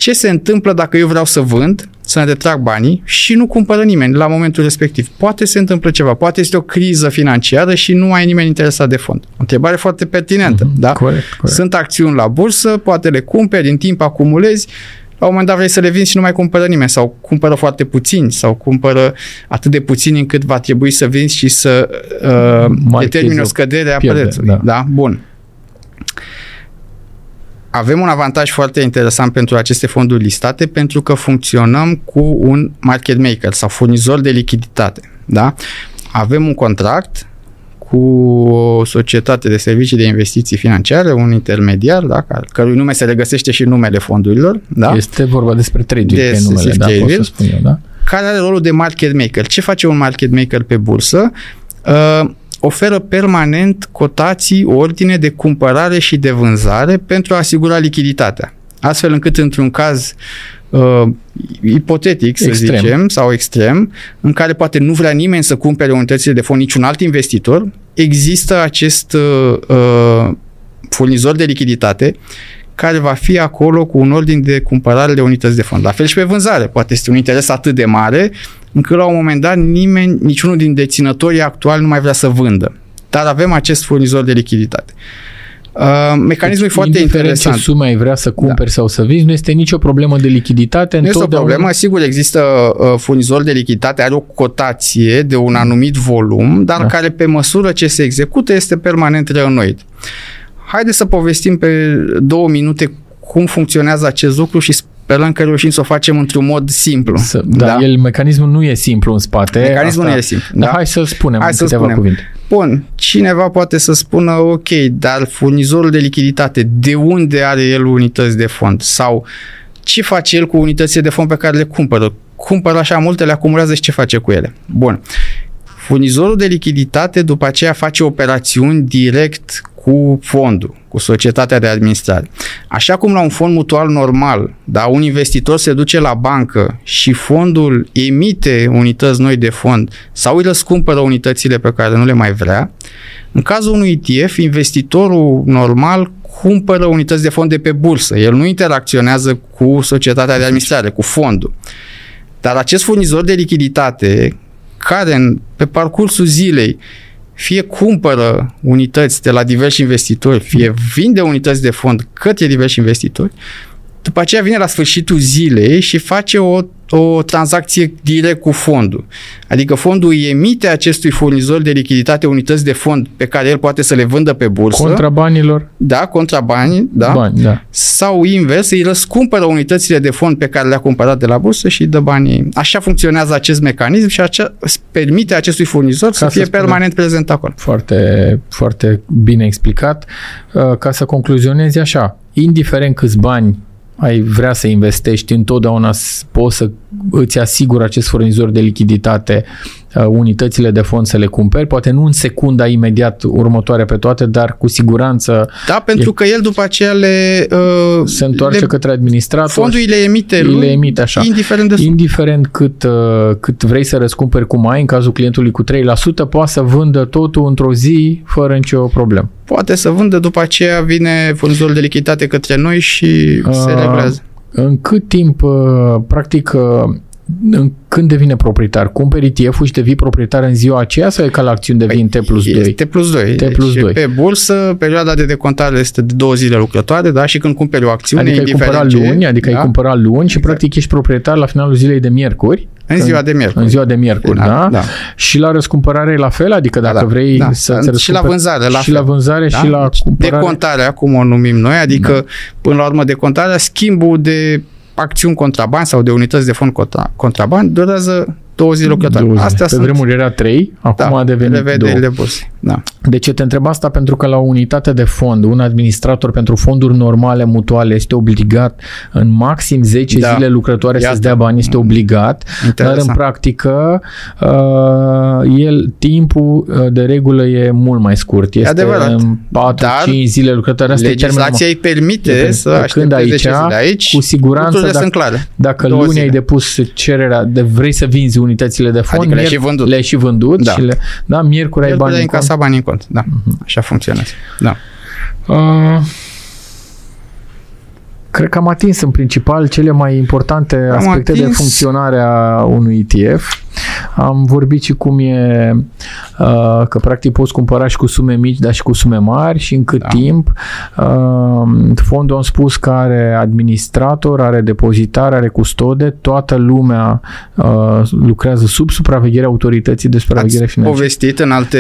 ce se întâmplă dacă eu vreau să vând, să-mi retrag banii și nu cumpără nimeni la momentul respectiv? Poate se întâmplă ceva, poate este o criză financiară și nu ai nimeni interesat de fond. O întrebare foarte pertinentă, da? Corect, corect. Sunt acțiuni la bursă, poate le cumperi, în timp acumulezi, la un moment dat vrei să le vinzi și nu mai cumpără nimeni sau cumpără foarte puțini sau cumpără atât de puțini încât va trebui să vinzi și să uh, Marchezi determini o o scădere a pierdere, prețului. da. Da. Bun. Avem un avantaj foarte interesant pentru aceste fonduri listate pentru că funcționăm cu un market maker sau furnizor de lichiditate. Da? Avem un contract cu o societate de servicii de investiții financiare, un intermediar, da, care, cărui nume se regăsește și în numele fondurilor, da, Este vorba despre trading De pe numele, Steve da, pot Cavill. să spun eu, da? care are rolul de market maker. Ce face un market maker pe bursă? Uh, oferă permanent cotații, ordine de cumpărare și de vânzare pentru a asigura lichiditatea. Astfel încât într-un caz uh, ipotetic, să Extrem. zicem, sau extrem, în care poate nu vrea nimeni să cumpere unitățile de fond, niciun alt investitor, există acest uh, uh, furnizor de lichiditate care va fi acolo cu un ordin de cumpărare de unități de fond. La fel și pe vânzare. Poate este un interes atât de mare încât la un moment dat nimeni, niciunul din deținătorii actuali nu mai vrea să vândă. Dar avem acest furnizor de lichiditate. Uh, mecanismul e foarte Deci, Indiferent interesant. ce sume ai vrea să cumperi sau să vinzi, nu este nicio problemă de lichiditate. Nu este o întotdeauna- problemă, sigur există uh, furnizor de lichiditate, are o cotație de un anumit volum, dar Da. care pe măsură ce se execută este permanent reînnoit. Haideți să povestim pe două minute cum funcționează acest lucru și sperăm că reușim să o facem într-un mod simplu. Să, da, da, el, mecanismul nu e simplu în spate. Mecanismul nu e simplu, Dar da. hai să spunem Hai în să câteva spunem. cuvinte. Bun, cineva poate să spună, ok, dar furnizorul de lichiditate, de unde are el unități de fond? Sau ce face el cu unitățile de fond pe care le cumpără? Cumpără așa multe, le acumulează și ce face cu ele? Bun. Furnizorul de lichiditate după aceea face operațiuni direct cu fondul, cu societatea de administrare. Așa cum la un fond mutual normal, da, un investitor se duce la bancă și fondul emite unități noi de fond sau îi răscumpără unitățile pe care nu le mai vrea, în cazul unui ETF, investitorul normal cumpără unități de fond de pe bursă. El nu interacționează cu societatea de administrare, cu fondul. Dar acest furnizor de lichiditate, care în, pe parcursul zilei fie cumpără unități de la diversi investitori, fie vinde unități de fond către diversi investitori, după aceea vine la sfârșitul zilei și face o, o tranzacție direct cu fondul. Adică fondul îi emite acestui furnizor de lichiditate unități de fond pe care el poate să le vândă pe bursă. Contra banilor, Da, contra bani, da. bani, da. Sau invers, îi răscumpără unitățile de fond pe care le-a cumpărat de la bursă și îi dă banii. Așa funcționează acest mecanism și acea, permite acestui furnizor să să fie spunem. permanent prezent acolo. Foarte, foarte bine explicat. Uh, Ca să concluzionezi așa, indiferent câți bani ai vrea să investești, întotdeauna s- poți să îți asiguri acest furnizor de lichiditate uh, unitățile de fond să le cumperi, poate nu în secunda imediat următoare pe toate, dar cu siguranță Da, pentru că el după aceea le... Uh, se întoarce le, către administrator Fondul îi le emite îi lui, le emite așa. indiferent de Indiferent cât, uh, cât vrei să răscumperi cum ai, în cazul clientului cu 3%, poate să vândă totul într-o zi fără nicio problemă. poate să vândă, după aceea vine furnizorul de lichiditate către noi și se Ah, reglează. În cât timp, uh, practic, uh, în, când devine proprietar? Cumperi ETF-ul și devii proprietar în ziua aceea sau e ca la acțiuni devin T plus 2? Păi, Este T plus 2. T plus deci 2. Pe bursă, perioada de decontare este de două zile lucrătoare, da? Și când cumperi o acțiune, Adică ai indiferent cumpărat ce, luni, adică da? ai cumpărat luni și practic ești proprietar la finalul zilei de miercuri. În ziua de miercuri. În ziua de miercuri, da? Da, da. Și la răscumpărare e la fel? Adică dacă da, vrei da. să Și ți la vânzare, la Și la fel. vânzare Da? și la Deci cumpărare. Decontarea, cum o numim noi, adică da. până la urmă decontarea, schimbul de acțiuni contrabani sau de unități de fond contra, contrabani durează două zile lucrătoare. Două zile. Astea Pe sunt vremuri era trei, acum da, a devenit două. prevederile bursei. Da. De ce te întreb asta? Pentru că la o unitate de fond, un administrator pentru fonduri normale mutuale este obligat în maxim 10 Da. zile lucrătoare Iată. să-ți dea bani, este obligat, dar Interesant. în practică uh, el, timpul uh, de regulă e mult mai scurt. Este adevărat. în 4-5 Dar zile lucrătoare. Asta e termenul Legislația îi permite Pe să când aștepte aici, 10 zile. Aici, cu siguranță, lucrurile dacă- sunt clare. Dacă Două luni ai zile. depus cererea de vrei să vinzi unitățile de fond, Adică le-ai mier- și vândut. le-ai și vândut Da. și le, da, miercuri ai El bani putea în cont. Încasa bani în cont. Da, Mhm. așa funcționează. Da. Uh, cred că am atins în principal cele mai importante Am aspecte de atins. funcționare a unui ETF. Am vorbit și cum e uh, că practic poți cumpăra și cu sume mici, dar și cu sume mari și în cât Da. timp. Uh, fondul am spus că are administrator, are depozitar, are custode, toată lumea uh, lucrează sub supravegherea autorității de supraveghere Ați financiară. povestit în alte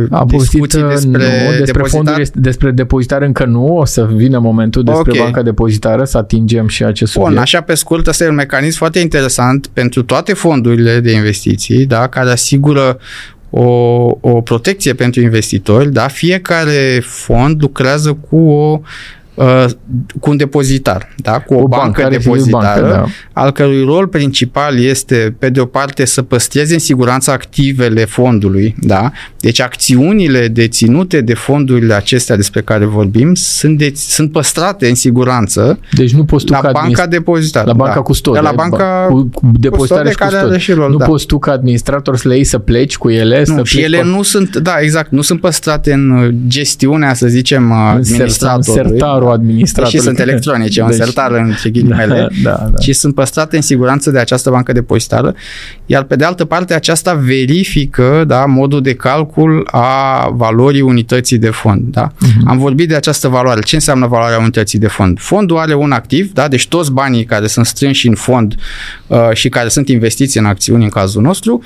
uh, A povestit discuții uh, despre, nu, despre depozitar? fonduri, este- despre depozitar încă nu, o să vină momentul despre Ok. banca depozitară, să atingem și acest Bun, subiect. așa pe scurt, ăsta e un mecanism foarte interesant pentru toate fondurile de investiții, da, care asigură o, o protecție pentru investitori, da, fiecare fond lucrează cu o uh, cu un depozitar, da, cu o, bancă, are fiind depozitară, bancă, da. al cărui rol principal este, pe de o parte, să păstreze în siguranță activele fondului, da? Deci acțiunile deținute de fondurile acestea despre care vorbim sunt, de, sunt păstrate în siguranță Deci nu poți tu la ca banca administ- depozitară. la banca da. custode. De la banca cu, cu depositare custode și care custode. are și rol, nu da. poți tu ca administrator să le iei să pleci cu ele, să nu, și pleci ele cu... nu sunt, da, exact, nu sunt păstrate în uh, gestiunea, să zicem, a în ser- în administratorului. Sertarul administratorului. Și sunt electronice, un Deci- sertar între Da, ghilimele. da, da. și sunt păstrate în siguranță de această bancă depozitară, iar pe de altă parte aceasta verifică da, modul de calcul a valorii unității de fond. Da? Mhm. Am vorbit de această valoare. Ce înseamnă valoarea unității de fond? Fondul are un activ, da? deci toți banii care sunt strânși în fond uh, și care sunt investiți în acțiuni în cazul nostru,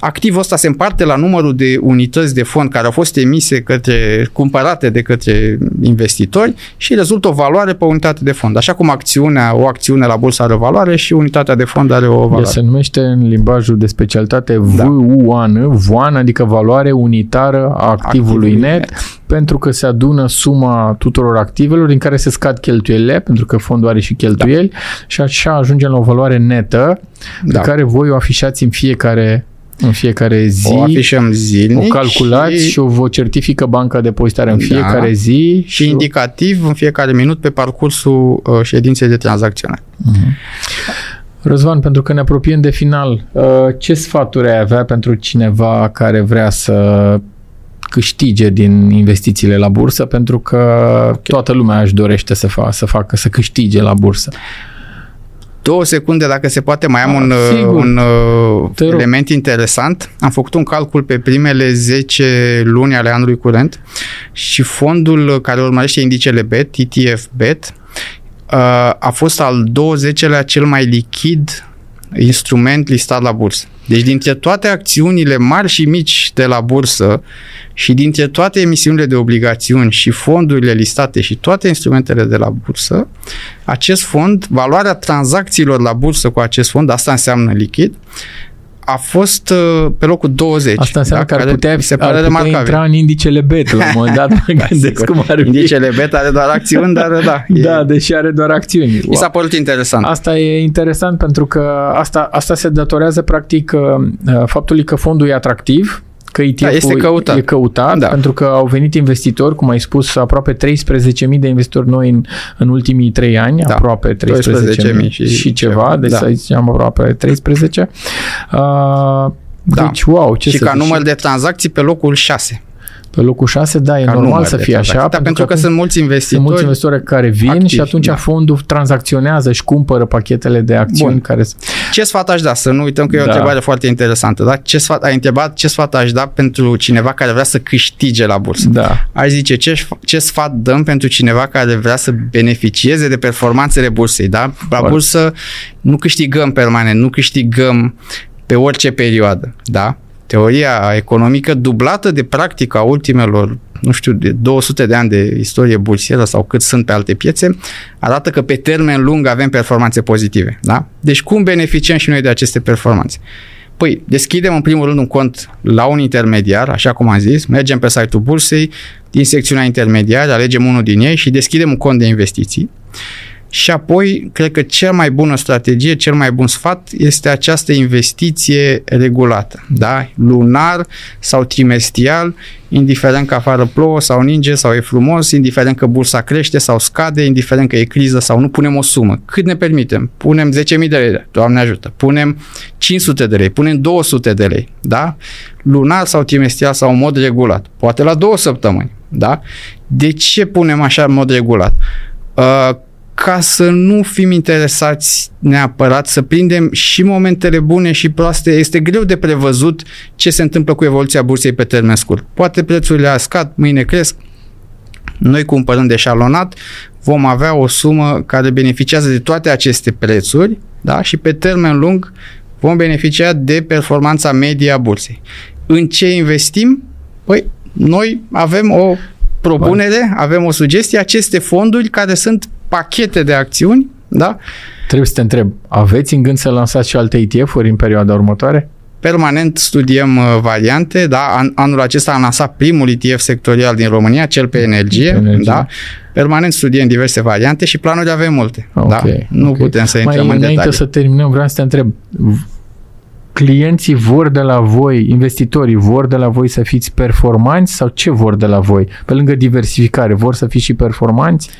Activul ăsta se împarte la numărul de unități de fond care au fost emise către, cumpărate de către investitori și rezultă o valoare pe unitate de fond. Așa cum acțiunea, o acțiune la bursă are o valoare și unitatea de fond are o El valoare. se numește în limbajul de specialitate Da. VUAN, VUAN, adică valoare unitară a activului Activului net, net. pentru că se adună suma tuturor activelor din care se scad cheltuielile, pentru că fondul are și cheltuieli, și așa ajungem la o valoare netă Da. pe care voi o afișați în fiecare în fiecare zi, O afișăm o zilnic calculați și, și, o vă certifică banca depozitară în Da. fiecare zi și indicativ în fiecare minut pe parcursul uh, ședinței de tranzacționare. Răzvan, pentru că ne apropiem de final, uh, ce sfaturi ai avea pentru cineva care vrea să câștige din investițiile la bursă, pentru că toată lumea își dorește să, fa- să facă, să câștige la bursă. Două secunde, dacă se poate, mai am Ah, un, uh, sigur. un uh, Te rog. element interesant. Am făcut un calcul pe primele 10 luni ale anului curent și fondul care urmărește indicele BET, ETF BET, uh, a fost al 20-lea cel mai lichid instrument listat la bursă. Deci dintre toate acțiunile mari și mici de la bursă și dintre toate emisiunile de obligațiuni și fondurile listate și toate instrumentele de la bursă, acest fond, valoarea tranzacțiilor la bursă cu acest fond, asta înseamnă lichid, a fost uh, pe locul 20. Asta înseamnă da, că ar care putea, mi se ar pare putea remarcabil. intra în indicele BET la un moment dat, mă Da, gândesc sigur. cum ar fi. Indicele beta are doar acțiuni, dar da. e- Da, deși are doar acțiuni. Mi s-a părut interesant. Asta e interesant pentru că asta, asta se datorează practic uh, faptului că fondul e atractiv, că ETF-ul Da, este căutat. e căutat Da. pentru că au venit investitori, cum ai spus, aproape 13.000 de investitori noi în, în ultimii 3 ani, Da. aproape 13.000 12.000 și, și și ceva, ceva. deci Da. să zicem aproape 13. Uh, Da. Deci, wow, ce și să ca zic, număr de tranzacții pe locul 6. Pe locul 6, da, e Ca normal număr să de fie așa, tranzacții. Da, pentru că, atunci sunt mulți sunt investitori. mulți investitori care vin activi, și atunci da. fondul tranzacționează și cumpără pachetele de acțiuni Bun. care Ce sfat aș da? Să nu uităm că e o Da. întrebare foarte interesantă. Da? Ce sfat, ai întrebat ce sfat aș da pentru cineva care vrea să câștige la bursă. Da. Aș zice ce, ce sfat dăm pentru cineva care vrea să beneficieze de performanțele bursei. Da? La Foarte. bursă nu câștigăm permanent, nu câștigăm pe orice perioadă. Da? Teoria economică dublată de practica ultimelor nu știu, de 200 de ani de istorie bursieră sau cât sunt pe alte piețe, arată că pe termen lung avem performanțe pozitive. Da? Deci cum beneficiem și noi de aceste performanțe? Păi, deschidem în primul rând un cont la un intermediar, așa cum am zis, mergem pe site-ul bursei, din secțiunea intermediar, alegem unul din ei și deschidem un cont de investiții. Și apoi, cred că cea mai bună strategie, cel mai bun sfat este această investiție regulată, da? lunar sau trimestrial, indiferent că afară plouă sau ninge sau e frumos, indiferent că bursa crește sau scade, indiferent că e criză sau nu, punem o sumă. Cât ne permitem? Punem 10.000 de lei, Doamne ajută, punem 500 de lei, punem 200 de lei, da? lunar sau trimestrial sau în mod regulat, poate la două săptămâni. Da? De ce punem așa în mod regulat? Uh, ca să nu fim interesați neapărat să prindem și momentele bune și proaste. Este greu de prevăzut ce se întâmplă cu evoluția bursei pe termen scurt. Poate prețurile a scad, mâine cresc. Noi cumpărând eșalonat vom avea o sumă care beneficiază de toate aceste prețuri da? și pe termen lung vom beneficia de performanța medie a bursei. În ce investim? Păi, noi avem o propunere, avem o sugestie, aceste fonduri care sunt pachete de acțiuni, da? Trebuie să te întreb, aveți în gând să lansați și alte ETF-uri în perioada următoare? Permanent studiem uh, variante, da? An- anul acesta am lansat primul ETF sectorial din România, cel pe energie, energie. da? Permanent studiem diverse variante și planuri avem multe, da? okay, da? Nu okay. putem să intrăm Mai în înainte să terminăm, vreau să te întreb, clienții vor de la voi, investitorii vor de la voi să fiți performanți sau ce vor de la voi? Pe lângă diversificare, vor să fiți și performanți?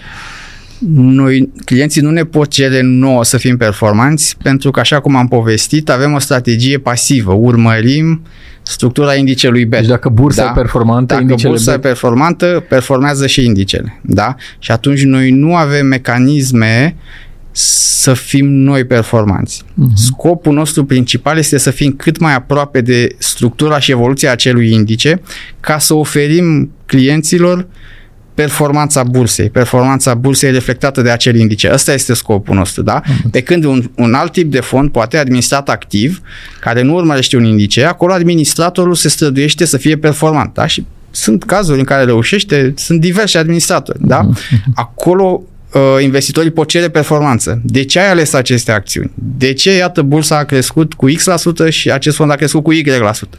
Noi, clienții nu ne pot cere nouă să fim performanți pentru că, așa cum am povestit, avem o strategie pasivă. Urmărim structura indicelui BET. Deci dacă bursa da? e performantă, dacă indicele bursa BET... e performantă, performează și indicele. Da? Și atunci noi nu avem mecanisme să fim noi performanți. Uh-huh. Scopul nostru principal este să fim cât mai aproape de structura și evoluția acelui indice ca să oferim clienților performanța bursei. Performanța bursei reflectată de acel indice. Ăsta este scopul nostru, da? Uh-huh. Pe când un, un alt tip de fond poate administrat activ, care nu urmărește un indice, acolo administratorul se străduiește să fie performant, da? Și sunt cazuri în care reușește, sunt diversi administratori, da? Uh-huh. Acolo uh, investitorii pot cere performanță. De ce ai ales aceste acțiuni? De ce, iată, bursa a crescut cu X% și acest fond a crescut cu Y%?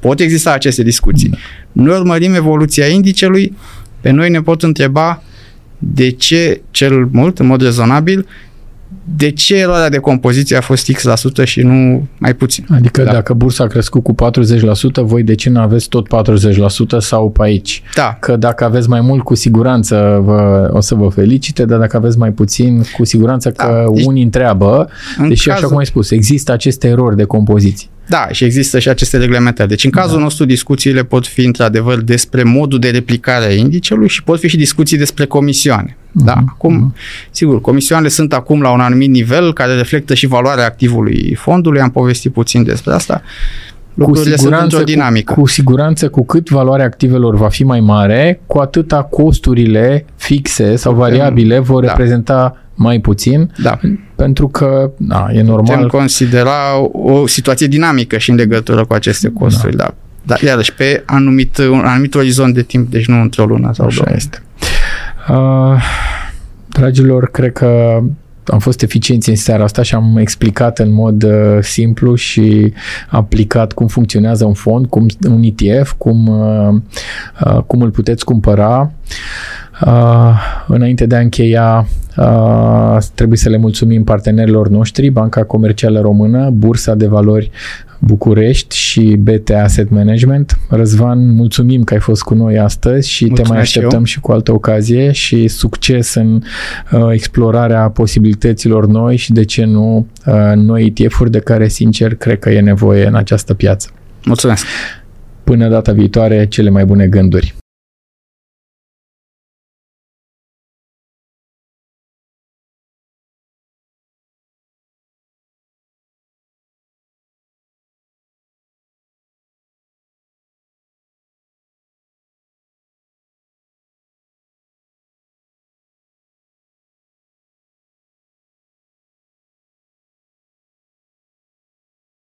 Pot exista aceste discuții. Noi urmărim evoluția indicelui, pe noi ne pot întreba de ce cel mult, în mod rezonabil, de ce eroarea de compoziție a fost X% și nu mai puțin. Adică da. dacă bursa a crescut cu 40%, voi de ce nu aveți tot 40% sau pe aici? Da. Că dacă aveți mai mult, cu siguranță vă, o să vă felicite, dar dacă aveți mai puțin, cu siguranță că da. Deci, unii întreabă, deși cazul... așa cum ai spus, există aceste erori de compoziție. Da, și există și aceste reglementări. Deci, în cazul da. nostru, discuțiile pot fi, într-adevăr, despre modul de replicare a indicelui și pot fi și discuții despre comisioane. Uh-huh. Da, acum, uh-huh. sigur, comisioanele sunt acum la un anumit nivel care reflectă și valoarea activului fondului. Am povestit puțin despre asta. Lucrurile cu siguranță, sunt într-o dinamică. Cu, cu siguranță, cu cât valoarea activelor va fi mai mare, cu atâta costurile fixe sau variabile vor da. reprezenta mai puțin, da. Pentru că da, e normal. Putem considera o situație dinamică și în legătură cu aceste costuri, da. da. Dar iarăși pe anumit, un anumit orizont de timp, deci nu într-o lună sau Așa două. este. Uh, dragilor, cred că am fost eficienți în seara asta și am explicat în mod uh, simplu și aplicat cum funcționează un fond, cum un ETF, cum, uh, uh, cum îl puteți cumpăra. Uh, înainte de a încheia, uh, trebuie să le mulțumim partenerilor noștri, Banca Comercială Română, Bursa de Valori București și BT Asset Management. Răzvan, mulțumim că ai fost cu noi astăzi și Mulțumesc te mai așteptăm și, și cu altă ocazie și succes în uh, explorarea posibilităților noi și de ce nu uh, noi ETF-uri de care sincer cred că e nevoie în această piață. Mulțumesc! Până data viitoare, cele mai bune gânduri!